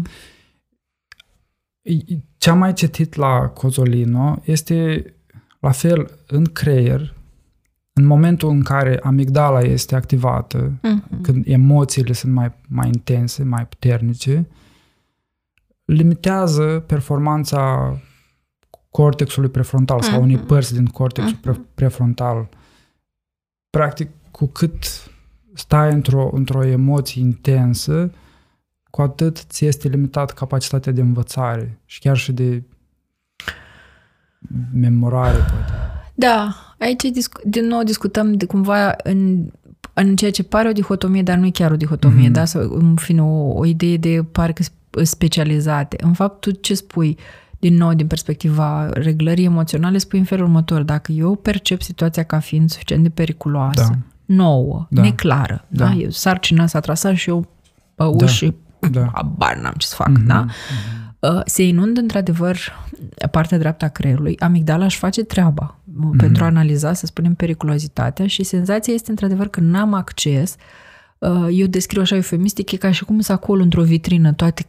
Ce am mai citit la Cozolino este la fel în creier, în momentul în care amigdala este activată, mm-hmm. când emoțiile sunt mai, mai intense, mai puternice, limitează performanța cortexului prefrontal mm-hmm. sau unei părți din cortexul mm-hmm. prefrontal. Practic, cu cât stai într-o, într-o emoție intensă, cu atât ți este limitat capacitatea de învățare și chiar și de memorare, poate. Da, aici din nou discutăm de cumva în, în ceea ce pare o dihotomie, dar nu e chiar o dihotomie, mm-hmm. da? Sau, în fine, o, o idee de parcă specializate. În fapt, tu ce spui, din nou, din perspectiva reglării emoționale, spui în felul următor. Dacă eu percep situația ca fiind suficient de periculoasă, da. nouă, da. neclară, da. da? Eu sarcina s-a trasat și eu bău da. și da. abar n-am ce să fac, mm-hmm. da? Mm-hmm. Se inundă într-adăvăr partea dreaptă a creierului, amigdala își face treaba mm-hmm. pentru a analiza, să spunem, periculozitatea și senzația este într-adevăr că n-am acces uh, eu descriu așa eufemistic, e ca și cum să acolo într-o vitrină toate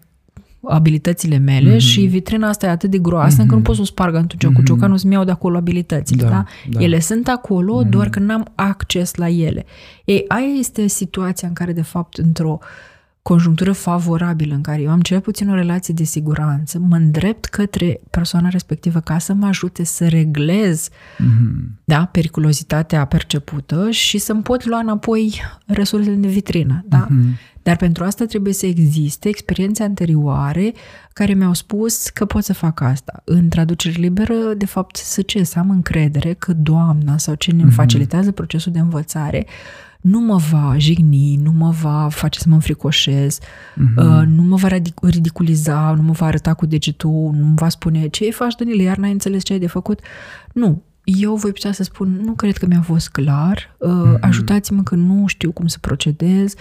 abilitățile mele mm-hmm. și vitrina asta e atât de groasă mm-hmm. încât nu pot să o sparg atunci mm-hmm. cu ciocanul să-mi iau de acolo abilitățile. Da, da? Da. Ele sunt acolo, mm-hmm. doar că n-am acces la ele. Ei, aia este situația în care, de fapt, într-o uh, conjunctură favorabilă în care eu am cel puțin o relație de siguranță, mă îndrept către persoana respectivă ca să mă ajute să reglez mm-hmm. da, periculozitatea percepută și să-mi pot lua înapoi resursele de vitrină. Da? Mm-hmm. Dar pentru asta trebuie să existe experiențe anterioare care mi-au spus că pot să fac asta. În traducere liberă, de fapt, să ce? Să am încredere că doamna sau cine mm-hmm. facilitează procesul de învățare nu mă va jigni, nu mă va face să mă înfricoșez, uh-huh. uh, nu mă va ridiculiza, nu mă va arăta cu degetul, nu mă va spune ce faci, Danile, iar n-ai înțeles ce ai de făcut. Nu, eu voi putea să spun, nu cred că mi-a fost clar, uh, uh-huh. ajutați-mă că nu știu cum să procedez,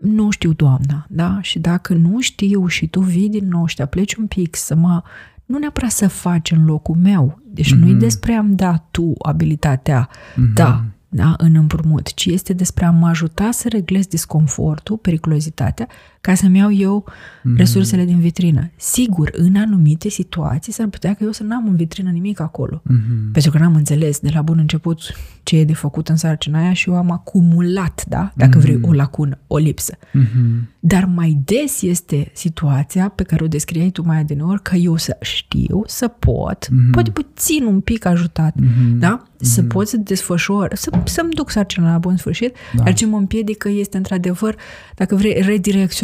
nu știu, doamna, da? Și dacă nu știu și tu vii din nou și te apleci un pic să mă nu neapărat să faci în locul meu. Deci mm-hmm. nu-i despre am da tu abilitatea mm-hmm. da, da, în împrumut, ci este despre a mă ajuta să reglez disconfortul, periculozitatea, ca să-mi iau eu mm-hmm. resursele din vitrină. Sigur, în anumite situații s-ar putea că eu să n-am în vitrină nimic acolo. Mm-hmm. Pentru că n-am înțeles de la bun început ce e de făcut în sarcina aia și eu am acumulat, da? Dacă mm-hmm. vrei, o lacună, o lipsă. Mm-hmm. Dar mai des este situația pe care o descriai tu mai adineori, că eu să știu, să pot, mm-hmm. poate puțin un pic ajutat, mm-hmm. da? Să mm-hmm. pot să desfășor, să, să-mi duc sarcina la bun sfârșit, da. dar ce mă împiedică este într-adevăr, dacă vrei,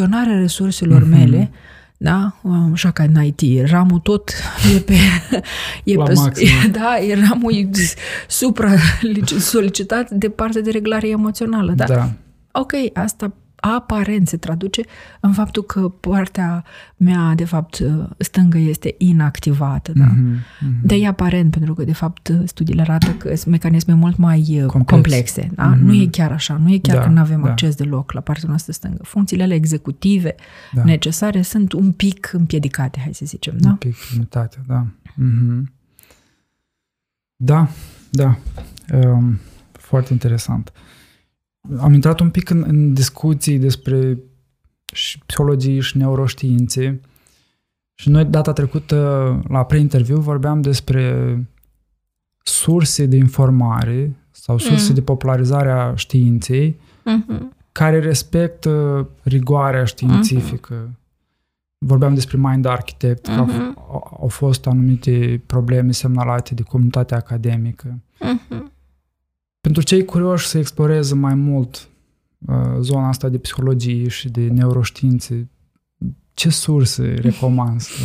redirecționarea resurselor mm-hmm. mele, da? Așa ca în IT, ramul tot e pe... E La pe maxim. da, e ramul e supra solicitat de partea de reglare emoțională, da? Da. Ok, asta aparent se traduce în faptul că partea mea, de fapt, stângă este inactivată. Da? Mm-hmm, mm-hmm. Dar e aparent, pentru că, de fapt, studiile arată că sunt mecanisme mult mai Complex. complexe. Da? Mm-hmm. Nu e chiar așa. Nu e chiar da, că nu avem da. acces deloc la partea noastră stângă. Funcțiile ale executive da. necesare sunt un pic împiedicate, hai să zicem. Da? Un pic limitate, da. Mm-hmm. Da, da. Um, foarte interesant. Uh, am intrat un pic în, în discuții despre și psihologie și neuroștiințe și noi data trecută la pre-interviu vorbeam despre surse de informare sau surse mm. de popularizare a științei mm-hmm. care respectă rigoarea științifică. Mm-hmm. Vorbeam despre Mind Architect, mm-hmm. că au, mhm. au fost anumite probleme semnalate de comunitatea academică. Mm-hmm. Pentru cei curioși să exploreze mai mult uh, zona asta de psihologie și de neuroștiințe, ce surse recomand să...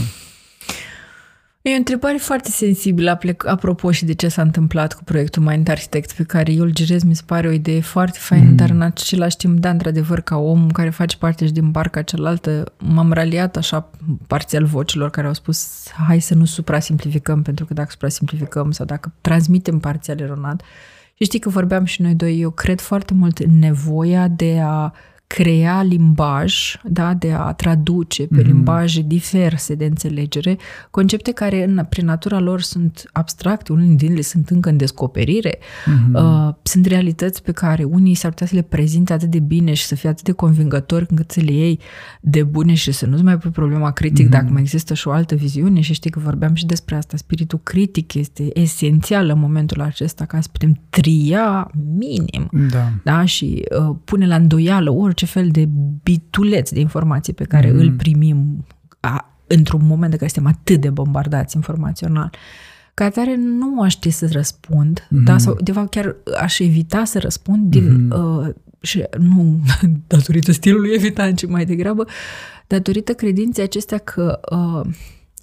E o întrebare foarte sensibilă apropo și de ce s-a întâmplat cu proiectul Mind Architect pe care eu îl girez, mi se pare o idee foarte faină, mm. dar în același timp, da, într-adevăr, ca om care face parte și din barca cealaltă, m-am raliat așa parțial vocilor care au spus hai să nu suprasimplificăm, pentru că dacă suprasimplificăm sau dacă transmitem parțial eronat, și știi că vorbeam și noi doi, eu cred foarte mult în nevoia de a crea limbaj, da, de a traduce pe mm-hmm. limbaje diverse de înțelegere, concepte care în, prin natura lor sunt abstracte, unele din ele sunt încă în descoperire, mm-hmm. uh, sunt realități pe care unii s-ar putea să le prezinte atât de bine și să fie atât de convingători încât să le iei de bune și să nu-ți mai pui problema critic mm-hmm. dacă mai există și o altă viziune și știi că vorbeam și despre asta, spiritul critic este esențial în momentul acesta ca să putem tria minim da. Da? și uh, pune la îndoială orice orice fel de bituleț de informații pe care mm. îl primim a, într-un moment în care suntem atât de bombardați informațional. Ca atare nu aș ști să răspund, mm-hmm. da, sau de fapt chiar aș evita să răspund din, mm-hmm. uh, și nu datorită stilului evitant, ci mai degrabă datorită credinței acestea că uh,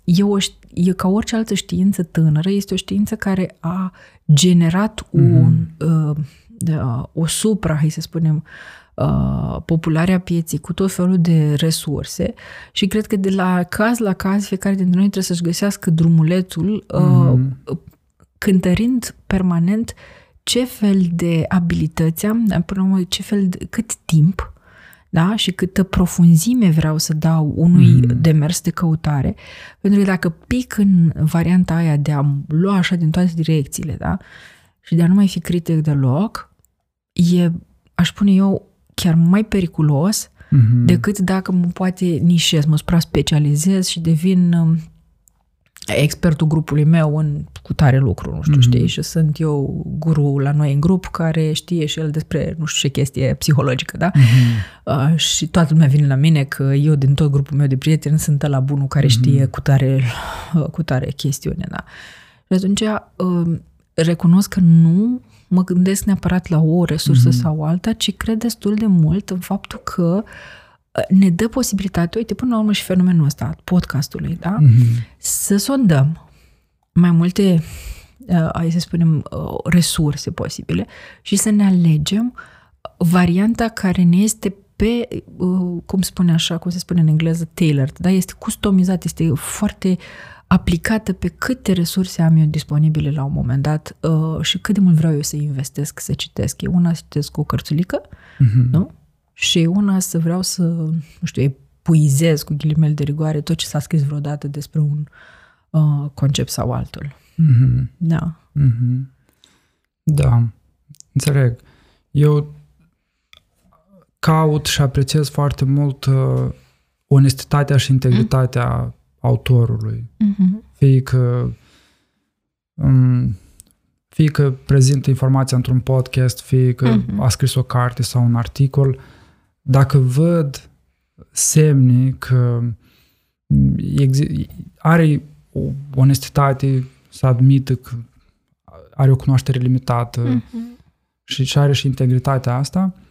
e, o, e ca orice altă știință tânără, este o știință care a generat un, mm-hmm. uh, o supra, hai să spunem, Uh, popularea pieții cu tot felul de resurse și cred că de la caz la caz fiecare dintre noi trebuie să-și găsească drumulețul mm-hmm. cântărind permanent ce fel de abilități am, până la urmă, ce fel de, cât timp da? și câtă profunzime vreau să dau unui mm. demers de căutare. Pentru că dacă pic în varianta aia de a lua așa din toate direcțiile da? și de a nu mai fi critic deloc, e, aș spune eu, chiar mai periculos mm-hmm. decât dacă mă poate nișez, mă supra-specializez și devin um, expertul grupului meu în cu tare lucru, nu știu, mm-hmm. știi? Și sunt eu guru la noi în grup care știe și el despre nu știu ce chestie psihologică, da? Mm-hmm. Uh, și toată lumea vine la mine că eu din tot grupul meu de prieteni sunt la bunul care mm-hmm. știe cu tare, uh, cu tare chestiune, da? Și atunci uh, recunosc că nu mă gândesc neapărat la o resursă mm-hmm. sau alta, ci cred destul de mult în faptul că uh, ne dă posibilitatea, uite, până la urmă și fenomenul ăsta, podcastului, da? Mm-hmm. Să sondăm mai multe, uh, hai să spunem, uh, resurse posibile și să ne alegem varianta care ne este pe, cum spune așa, cum se spune în engleză, tailored, da? Este customizat, este foarte aplicată pe câte resurse am eu disponibile la un moment dat uh, și cât de mult vreau eu să investesc, să citesc. E una să citesc o cărțulică, uh-huh. nu? Și una să vreau să, nu știu, epuizez cu ghilimele de rigoare tot ce s-a scris vreodată despre un uh, concept sau altul. Uh-huh. Da. Uh-huh. Da, înțeleg. Eu caut și apreciez foarte mult uh, onestitatea și integritatea autorului. Mhm. Fie că um, fie că prezintă informația într-un podcast, fie că Mhm. a scris o carte sau un articol, dacă văd semne că mm, exi- are o onestitate să admită că are o cunoaștere limitată Mhm. și, și are și integritatea asta, uh,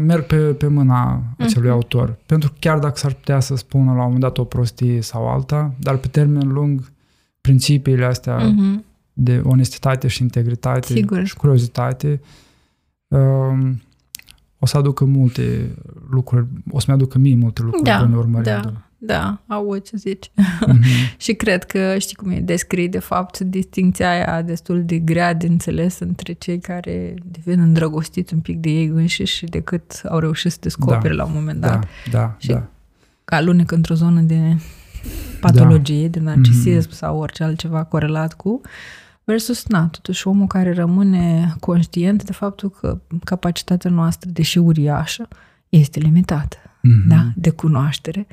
merg pe, pe mâna acelui Mhm. autor. Pentru că chiar dacă s-ar putea să spună la un moment dat o prostie sau alta, dar pe termen lung principiile astea Mhm. de onestitate și integritate Sigur. și curiozitate um, o să aducă multe lucruri, o să-mi aducă mie multe lucruri Da, bune urmărind. Da, da, aud ce zici. Mhm. Și cred că, știi cum e, descrie de fapt distinția aia destul de grea de înțeles între cei care devin îndrăgostiți un pic de ei înșiși și decât au reușit să descopere la un moment dat. Da, da, Și- da. Că alunecă într-o zonă de patologie, de narcisism sau orice altceva corelat cu, versus, na, totuși omul care rămâne conștient de faptul că capacitatea noastră, deși uriașă, este limitată Mhm. da, de cunoaștere.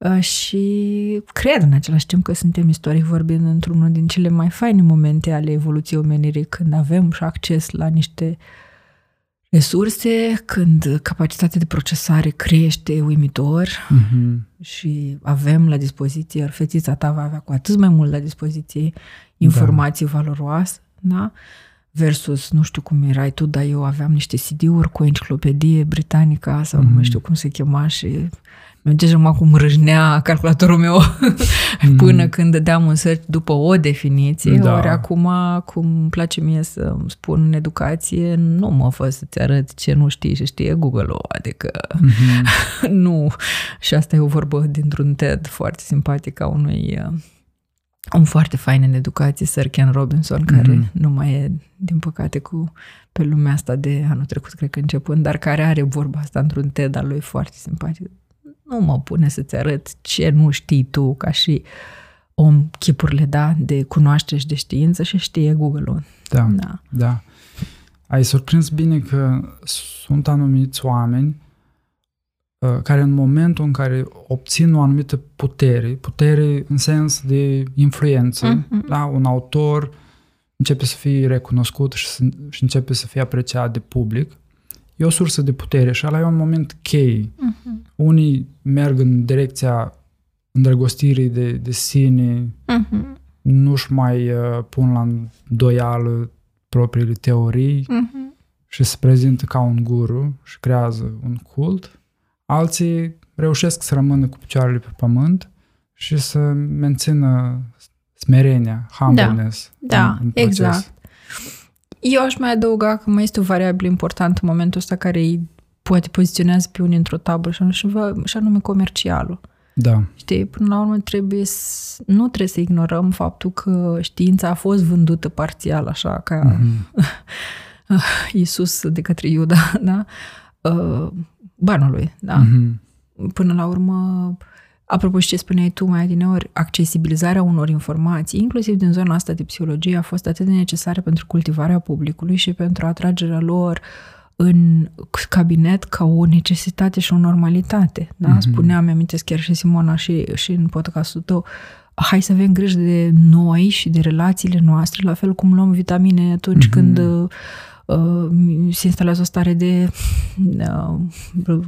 Uh, Și cred în același timp că suntem istoric vorbind într-unul din cele mai faine momente ale evoluției omenirii, când avem și acces la niște resurse, când capacitatea de procesare crește uimitor Mhm. și avem la dispoziție, iar fetița ta va avea cu atât mai mult la dispoziție informații da. valoroase, da? Versus, nu știu cum erai tu, dar eu aveam niște CD-uri cu o enciclopedie britanică sau mm. nu mai știu cum se chema și merge numai cum râșnea calculatorul meu până când dădeam un search după o definiție, Da. ori acum, cum îmi place mie să îmi spun în educație, nu mă fă să-ți arăt ce nu știi și știe Google-ul, adică Mhm. nu. Și asta e o vorbă dintr-un TED foarte simpatic a unui uh, om foarte fain în educație, Sir Ken Robinson, care Mhm. nu mai e, din păcate, cu pe lumea asta de anul trecut, cred că începând, dar care are vorba asta într-un TED al lui foarte simpatic. Nu mă pune să-ți arăt ce nu știi tu, ca și om, chipurile, da, de cunoaștere și de știință și știe Google-ul. Da, Da. da. Ai surprins bine că sunt anumiți oameni uh, care în momentul în care obțin o anumită putere, putere în sens de influență, Mhm. da? un autor începe să fie recunoscut și, să, și începe să fie apreciat de public, e o sursă de putere și ăla e un moment chei. Mhm. Unii merg în direcția îndrăgostirii de, de sine, Mhm. nu-și mai uh, pun la îndoială propriile teorii Mhm. și se prezintă ca un guru și creează un cult. Alții reușesc să rămână cu picioarele pe pământ și să mențină smerenia, humbleness Da, în, în proces. exact. Eu aș mai adăuga că mai este o variabilă importantă în momentul ăsta care îi poate poziționează pe unii într-o tablă și anume, și anume comercialul. Da. Știi, până la urmă trebuie să, nu trebuie să ignorăm faptul că știința a fost vândută parțial, așa, ca Mhm. Iisus de către Iuda, da? Uh, banului, da? Mhm. Până la urmă, apropo și ce spuneai tu mai adineori, accesibilizarea unor informații, inclusiv din zona asta de psihologie, a fost atât de necesară pentru cultivarea publicului și pentru atragerea lor în cabinet ca o necesitate și o normalitate. Da? Mhm. Spuneam, mi-amintesc chiar și Simona și, și în podcastul tău, hai să avem grijă de noi și de relațiile noastre, la fel cum luăm vitamine atunci Mhm. când uh, uh, se instalează o stare de, uh,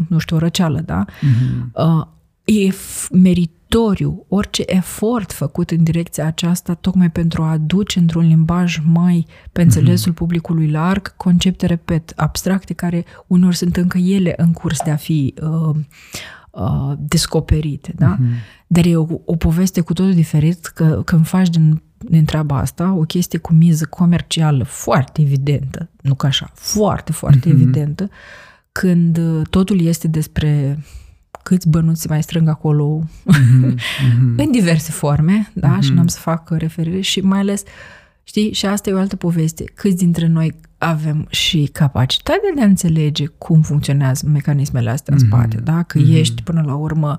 nu știu, o răceală, da? Mhm. Uh, e f- meritoriu orice efort făcut în direcția aceasta, tocmai pentru a aduce într-un limbaj mai pe înțelesul publicului larg concepte, repet, abstracte, care uneori sunt încă ele în curs de a fi uh, uh, descoperite, da? Mhm. Dar e o, o poveste cu totul diferit că când faci din, din treaba asta o chestie cu miză comercială foarte evidentă, nu ca așa, foarte, foarte Mhm. evidentă, când uh, totul este despre câți bănuți se mai strâng acolo Mhm. Mhm. în diverse forme, da, și Mhm. n-am să fac uh, referire și mai ales, știi, și asta e o altă poveste, câți dintre noi avem și capacitatea de a înțelege cum funcționează mecanismele astea în Mhm. spate, da, că Mhm. ești până la urmă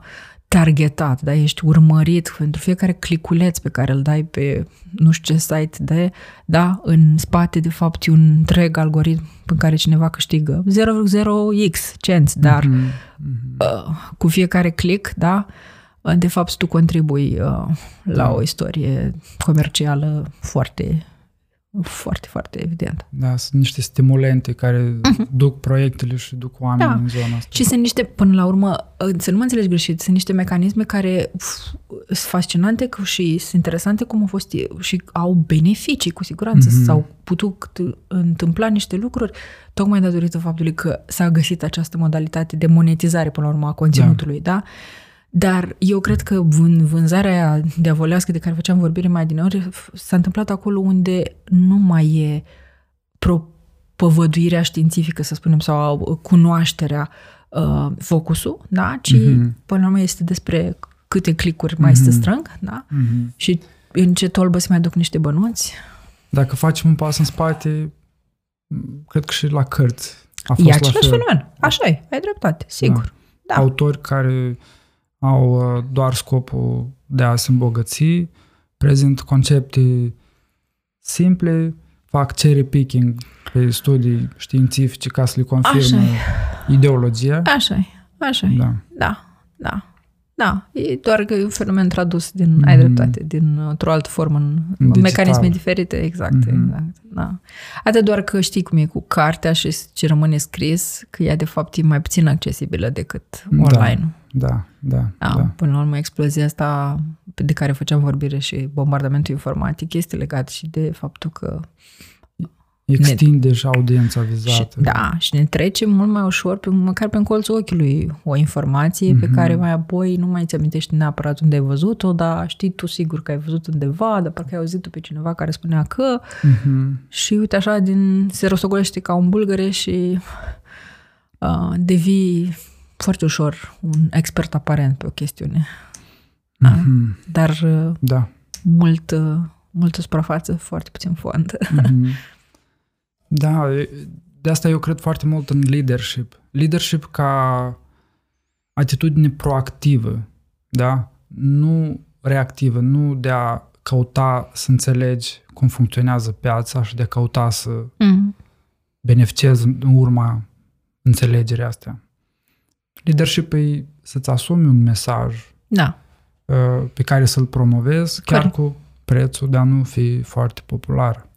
targetat, da? ești urmărit pentru fiecare cliculeț pe care îl dai pe nu știu ce site de, da, în spate de fapt e un întreg algoritm în care cineva câștigă 0,0x cenți, dar mm-hmm. uh, cu fiecare click, da, de fapt tu contribui uh, la da. o istorie comercială foarte foarte, foarte evident. Da, sunt niște stimulente care uh-huh. duc proiectele și duc oameni da. în zona asta. Și sunt niște, până la urmă, să nu mă înțelegi greșit, sunt niște mecanisme care sunt fascinante și sunt interesante cum au fost și au beneficii, cu siguranță. Uh-huh. S-au putut întâmpla niște lucruri tocmai datorită faptului că s-a găsit această modalitate de monetizare, până la urmă, a conținutului, da? da? Dar eu cred că vân, vânzarea aia diavolească de care făceam vorbire mai din ori s-a întâmplat acolo unde nu mai e propovăduirea științifică, să spunem, sau cunoașterea uh, focusul, da? ci mm-hmm. până la urmă este despre câte clicuri mai mm-hmm. se strâng da? mm-hmm. și în ce tolbă se mai duc niște bănuți. Dacă facem un pas în spate, cred că și la cărți a fost E același fenomen. Așa e, ai dreptate, sigur. Da. Da. Autori care au uh, doar scopul de a se îmbogăți, prezint concepte simple, fac cherry picking pe studii științifice ca să le confirme ideologia. Așa e, așa e. Da. da, da. Da, e doar că e un fenomen tradus din, mm. ai dreptate, din o altă formă, în Digital. mecanisme diferite, exact, mm-hmm. exact. Da. Atât doar că știi cum e cu cartea și ce rămâne scris, că ea de fapt e mai puțin accesibilă decât da. online. Da, da, da, da. Până la urmă, explozia asta de care făceam vorbire și bombardamentul informatic este legat și de faptul că Extinde ne, și audiența vizată. Și, da, și ne trece mult mai ușor, pe, măcar pe colțul ochiului, o informație mm-hmm. pe mhm. care mai apoi nu mai ți amintești neapărat unde ai văzut-o, dar știi tu sigur că ai văzut undeva, dar parcă ai auzit-o pe cineva care spunea că mm-hmm. și uite așa, din, se rostogolește ca un bulgăre și uh, devii foarte ușor un expert aparent pe o chestiune. Mm-hmm. Dar uh, da. mult, uh, multă suprafață, foarte puțin fond. Mm-hmm. Da, de asta eu cred foarte mult în leadership. Leadership ca atitudine proactivă, da? Nu reactivă, nu de a căuta să înțelegi cum funcționează piața și de a căuta să mm. beneficiezi în urma înțelegerii astea. Leadership e să-ți asumi un mesaj da. Uh, pe care să-l promovezi, chiar cu prețul de a nu fi foarte popular.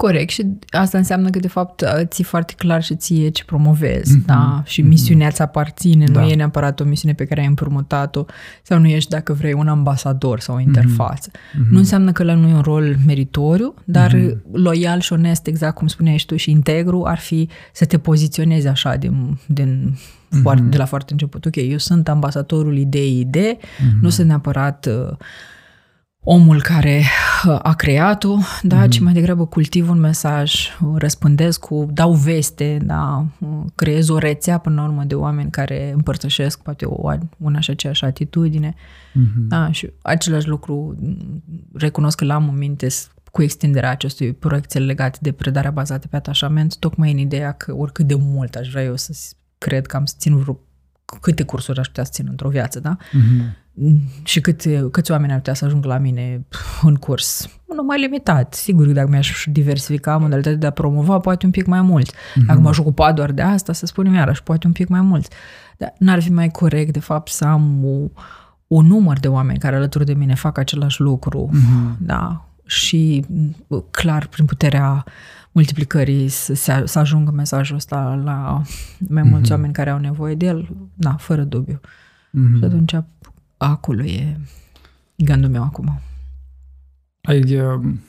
Corect și asta înseamnă că de fapt ți foarte clar și ție ce promovezi, mm-hmm. da? Și mm-hmm. misiunea ți aparține, da. nu e neapărat o misiune pe care ai împrumutat-o sau nu ești, dacă vrei, un ambasador sau o interfață. Mm-hmm. Nu înseamnă că la nu e un rol meritoriu, dar mm-hmm. loial și onest, exact cum spuneai și tu, și integru ar fi să te poziționezi așa din, din mm-hmm. foarte, de la foarte început. Ok, eu sunt ambasadorul ideii de, mm-hmm. nu sunt neapărat... Uh, omul care uh, a creat-o, da, mm-hmm. ci mai degrabă cultiv un mesaj, răspândesc cu, dau veste, da, creez o rețea până la urmă de oameni care împărtășesc poate o, una și aceeași atitudine. Mm-hmm. Da, și același lucru recunosc că l-am în minte cu extinderea acestui proiect legat de predarea bazată pe atașament, tocmai în ideea că oricât de mult aș vrea eu să cred că am să țin vreo câte cursuri aș putea să țin într-o viață, da? Mm-hmm și cât, câți oameni ar putea să ajungă la mine în curs. Nu mai limitat. Sigur că dacă mi-aș diversifica modalitatea de a promova, poate un pic mai mult. Mm-hmm. Dacă m-aș ocupa doar de asta, să spunem iarăși, poate un pic mai mult. Dar n-ar fi mai corect, de fapt, să am o, un număr de oameni care alături de mine fac același lucru, mm-hmm. da? Și clar, prin puterea multiplicării să, se, să ajungă mesajul ăsta la mai mulți mm-hmm. oameni care au nevoie de el, da, fără dubiu. Mm-hmm. Și atunci acolo e gândul meu acum. Ai um,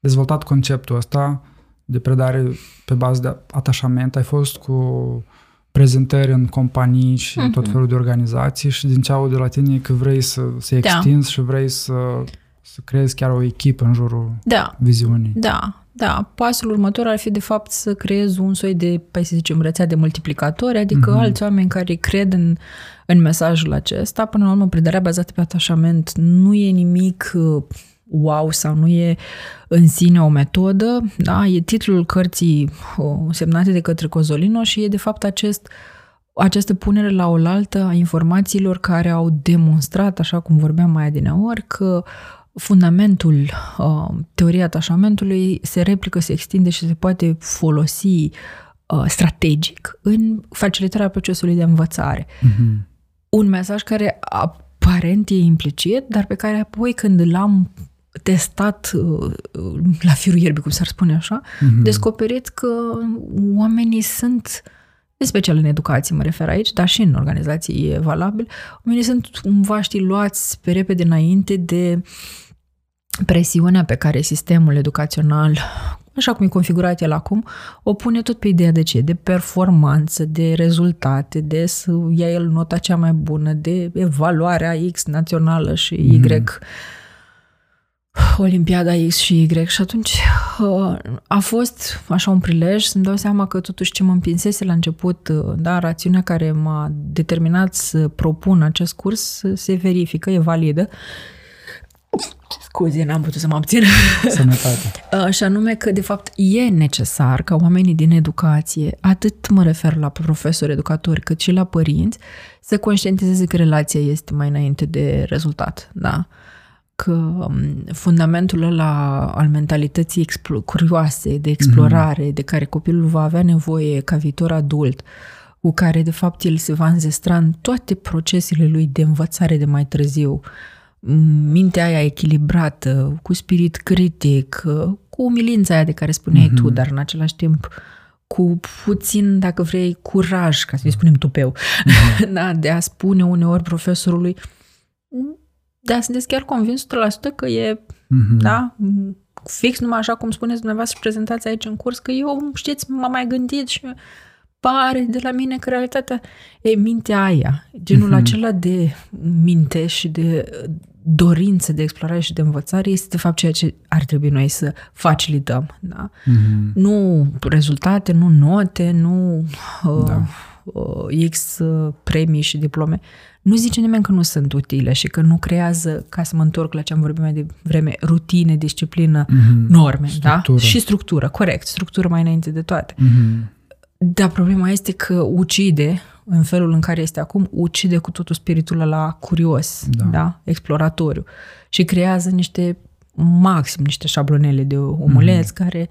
dezvoltat conceptul ăsta de predare pe bază de atașament, ai fost cu prezentări în companii și mm-hmm. tot felul de organizații și din ce aud de la tine că vrei să se da. extinzi da. și vrei să, să creezi chiar o echipă în jurul da. viziunii. Da, da, pasul următor ar fi de fapt să creez un soi de, hai să zicem, rețea de multiplicatori, adică mm-hmm. alți oameni care cred în, în mesajul acesta. Până la urmă, predarea bazată pe atașament nu e nimic uh, wow sau nu e în sine o metodă, da? e titlul cărții uh, semnate de către Cozolino și e de fapt acest această punere la oaltă a informațiilor care au demonstrat, așa cum vorbeam mai adineori, că fundamentul uh, teoriei atașamentului se replică, se extinde și se poate folosi uh, strategic în facilitarea procesului de învățare. Mm-hmm. Un mesaj care aparent e implicit, dar pe care apoi când l-am testat uh, la firul ierbii, cum s-ar spune așa, mm-hmm. descoperit că oamenii sunt în special în educație mă refer aici, dar și în organizații e valabil, oamenii sunt cumva, știi, luați pe repede înainte de presiunea pe care sistemul educațional, așa cum e configurat el acum, o pune tot pe ideea de ce? De performanță, de rezultate, de să ia el nota cea mai bună, de evaluarea X națională și Y mm-hmm Olimpiada X și Y și atunci uh, a fost așa un prilej să-mi dau seama că totuși ce mă împinsese la început, uh, da, rațiunea care m-a determinat să propun acest curs se verifică, e validă. Scuze, n-am putut să mă abțin. Sănătate. Uh, și anume că, de fapt, e necesar ca oamenii din educație, atât mă refer la profesori, educatori, cât și la părinți, să conștientizeze că relația este mai înainte de rezultat. Da? că um, fundamentul ăla al mentalității explo- curioase, de explorare, mm-hmm. de care copilul va avea nevoie ca viitor adult, cu care de fapt el se va înzestra în toate procesele lui de învățare de mai târziu, mintea aia echilibrată, cu spirit critic, cu umilința aia de care spuneai mm-hmm. tu, dar în același timp cu puțin, dacă vrei, curaj, ca să-i spunem tupeu, mm-hmm. da, de a spune uneori profesorului da, sunteți chiar convins 100% că e, mm-hmm. da, fix numai așa cum spuneți dumneavoastră și prezentați aici în curs, că eu, știți, m-am mai gândit și pare de la mine că realitatea e mintea aia, genul mm-hmm. acela de minte și de dorință de explorare și de învățare este de fapt ceea ce ar trebui noi să facilităm. Da? Mm-hmm. Nu rezultate, nu note, nu uh, da. uh, X uh, premii și diplome, nu zice nimeni că nu sunt utile și că nu creează, ca să mă întorc la ce am vorbit mai devreme, rutine, disciplină, mm-hmm. norme, da? structură. da? Și structură, corect, structură mai înainte de toate. Mm-hmm. Dar problema este că ucide, în felul în care este acum, ucide cu totul spiritul la curios, da. da? exploratoriu și creează niște maxim niște șablonele de omuleț mm-hmm. care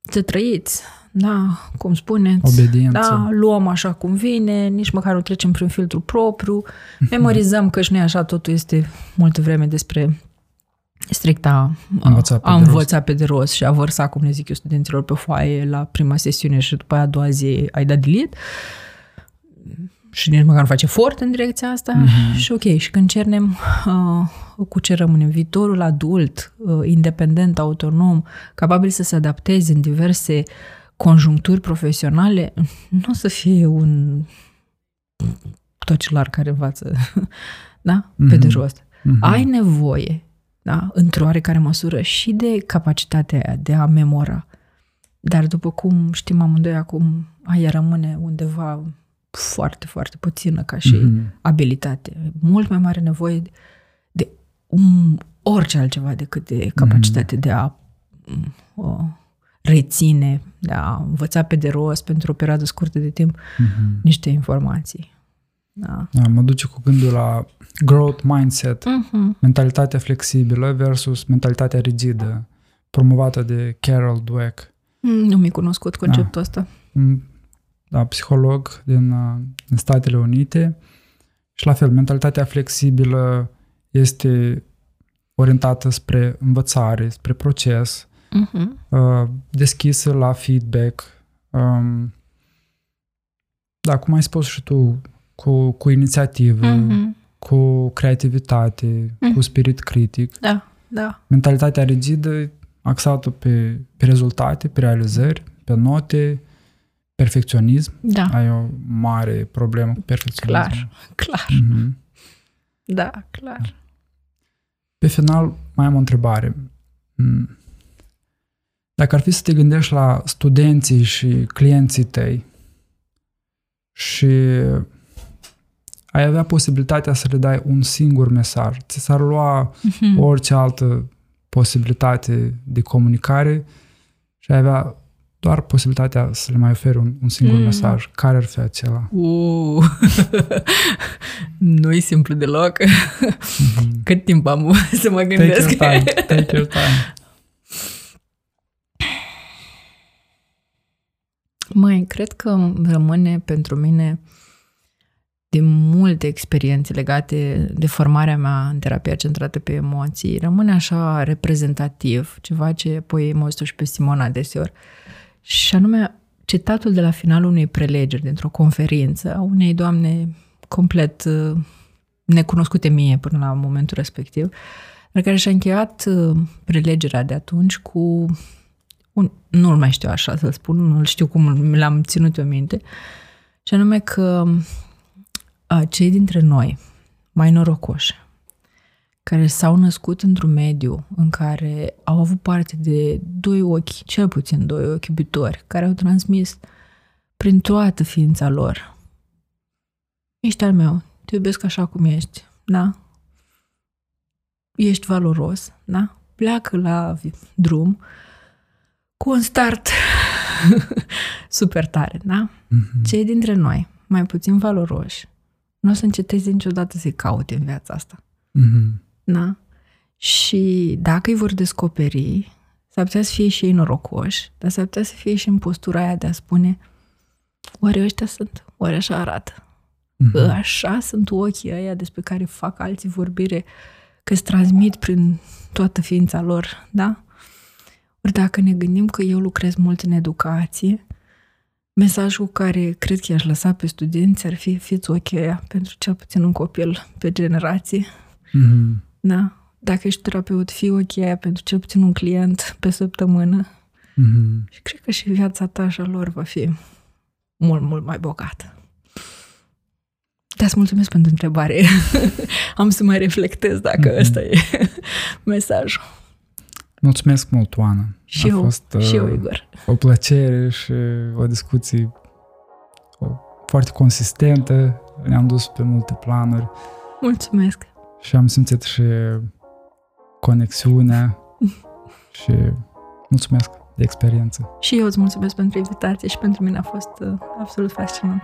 să trăiți, da, cum spuneți, Obediență. da, luăm așa cum vine, nici măcar nu trecem prin filtru propriu, memorizăm că și nu așa, totul este multă vreme despre stricta învăța a, a învăța pe de rost și a vărsa, cum le zic eu, studenților pe foaie la prima sesiune și după aia a doua zi ai dat delete și nici măcar nu face efort în direcția asta mm-hmm. și ok, și când cernem uh, cu ce rămânem, viitorul adult, uh, independent, autonom, capabil să se adapteze în diverse conjuncturi profesionale, nu o să fie un tocilar care învață, da? Pe mm-hmm. de rost. Mm-hmm. Ai nevoie, da? Într-o oarecare măsură și de capacitatea aia de a memora. Dar după cum știm amândoi acum, aia rămâne undeva foarte, foarte puțină ca și mm-hmm. abilitate. Mult mai mare nevoie de, de um, orice altceva decât de capacitate mm-hmm. de a uh, reține, de a învăța pe de rost pentru o perioadă scurtă de timp mm-hmm. niște informații. Da. da. Mă duce cu gândul la growth mindset, mm-hmm. mentalitatea flexibilă versus mentalitatea rigidă, promovată de Carol Dweck. Mm, nu mi-e cunoscut conceptul da. ăsta. Mm, da, psiholog din, uh, din Statele Unite și la fel, mentalitatea flexibilă este orientată spre învățare, spre proces, uh-huh. deschisă la feedback. Um, da, cum ai spus și tu, cu, cu inițiativă, uh-huh. cu creativitate, uh-huh. cu spirit critic. Da, da. Mentalitatea rigidă axată pe, pe rezultate, pe realizări, pe note, perfecționism. Da. Ai o mare problemă cu perfecționism. Clar, clar. Mm-hmm. Da, clar. Pe final, mai am o întrebare. Mm. Dacă ar fi să te gândești la studenții și clienții tăi și ai avea posibilitatea să le dai un singur mesaj, ți s-ar lua mm-hmm. orice altă posibilitate de comunicare și ai avea doar posibilitatea să le mai oferi un, un singur mm. mesaj, care ar fi acela? Uh, nu e simplu deloc. Mm-hmm. Cât timp am să mă gândesc? Take your time. Take your time. Măi, cred că rămâne pentru mine de multe experiențe legate de formarea mea în terapia centrată pe emoții. Rămâne așa reprezentativ, ceva ce apoi mă și pe Simona deseori. Și anume, citatul de la finalul unei prelegeri dintr-o conferință a unei doamne complet uh, necunoscute mie până la momentul respectiv, dar care și-a încheiat uh, prelegerea de atunci cu un, nu-l mai știu așa să spun, nu știu cum l-am ținut eu minte, și anume că a, cei dintre noi, mai norocoși, care s-au născut într-un mediu în care au avut parte de doi ochi, cel puțin doi ochi iubitori, care au transmis prin toată ființa lor. Ești al meu, te iubesc așa cum ești, da? Ești valoros, da? Pleacă la drum cu un start super tare, da? Mm-hmm. Cei dintre noi, mai puțin valoroși, nu o să încetezi niciodată să-i caute în viața asta. Mm-hmm. Da? Și dacă îi vor descoperi, s-ar putea să fie și ei norocoși, dar s-ar putea să fie și în postura aia de a spune oare ăștia sunt? Oare așa arată? Mm-hmm. Așa sunt ochii ăia despre care fac alții vorbire, că îți transmit prin toată ființa lor, da? Ori dacă ne gândim că eu lucrez mult în educație, mesajul care cred că i-aș lăsa pe studenți ar fi fiți ok aia pentru cel puțin un copil pe generație. Mm-hmm. Da? Dacă ești terapeut, fii ok aia pentru cel puțin un client pe săptămână. Mm-hmm. Și cred că și viața ta și a lor va fi mult, mult mai bogată. Te-ați mulțumesc pentru întrebare. Am să mai reflectez dacă mm-hmm. ăsta e mesajul. Mulțumesc mult, Oana. Și A eu, fost și eu, uh, Igor. o plăcere și o discuție foarte consistentă. Ne-am dus pe multe planuri. Mulțumesc. Și am simțit și conexiunea și mulțumesc de experiență. Și eu îți mulțumesc pentru invitație și pentru mine a fost uh, absolut fascinant.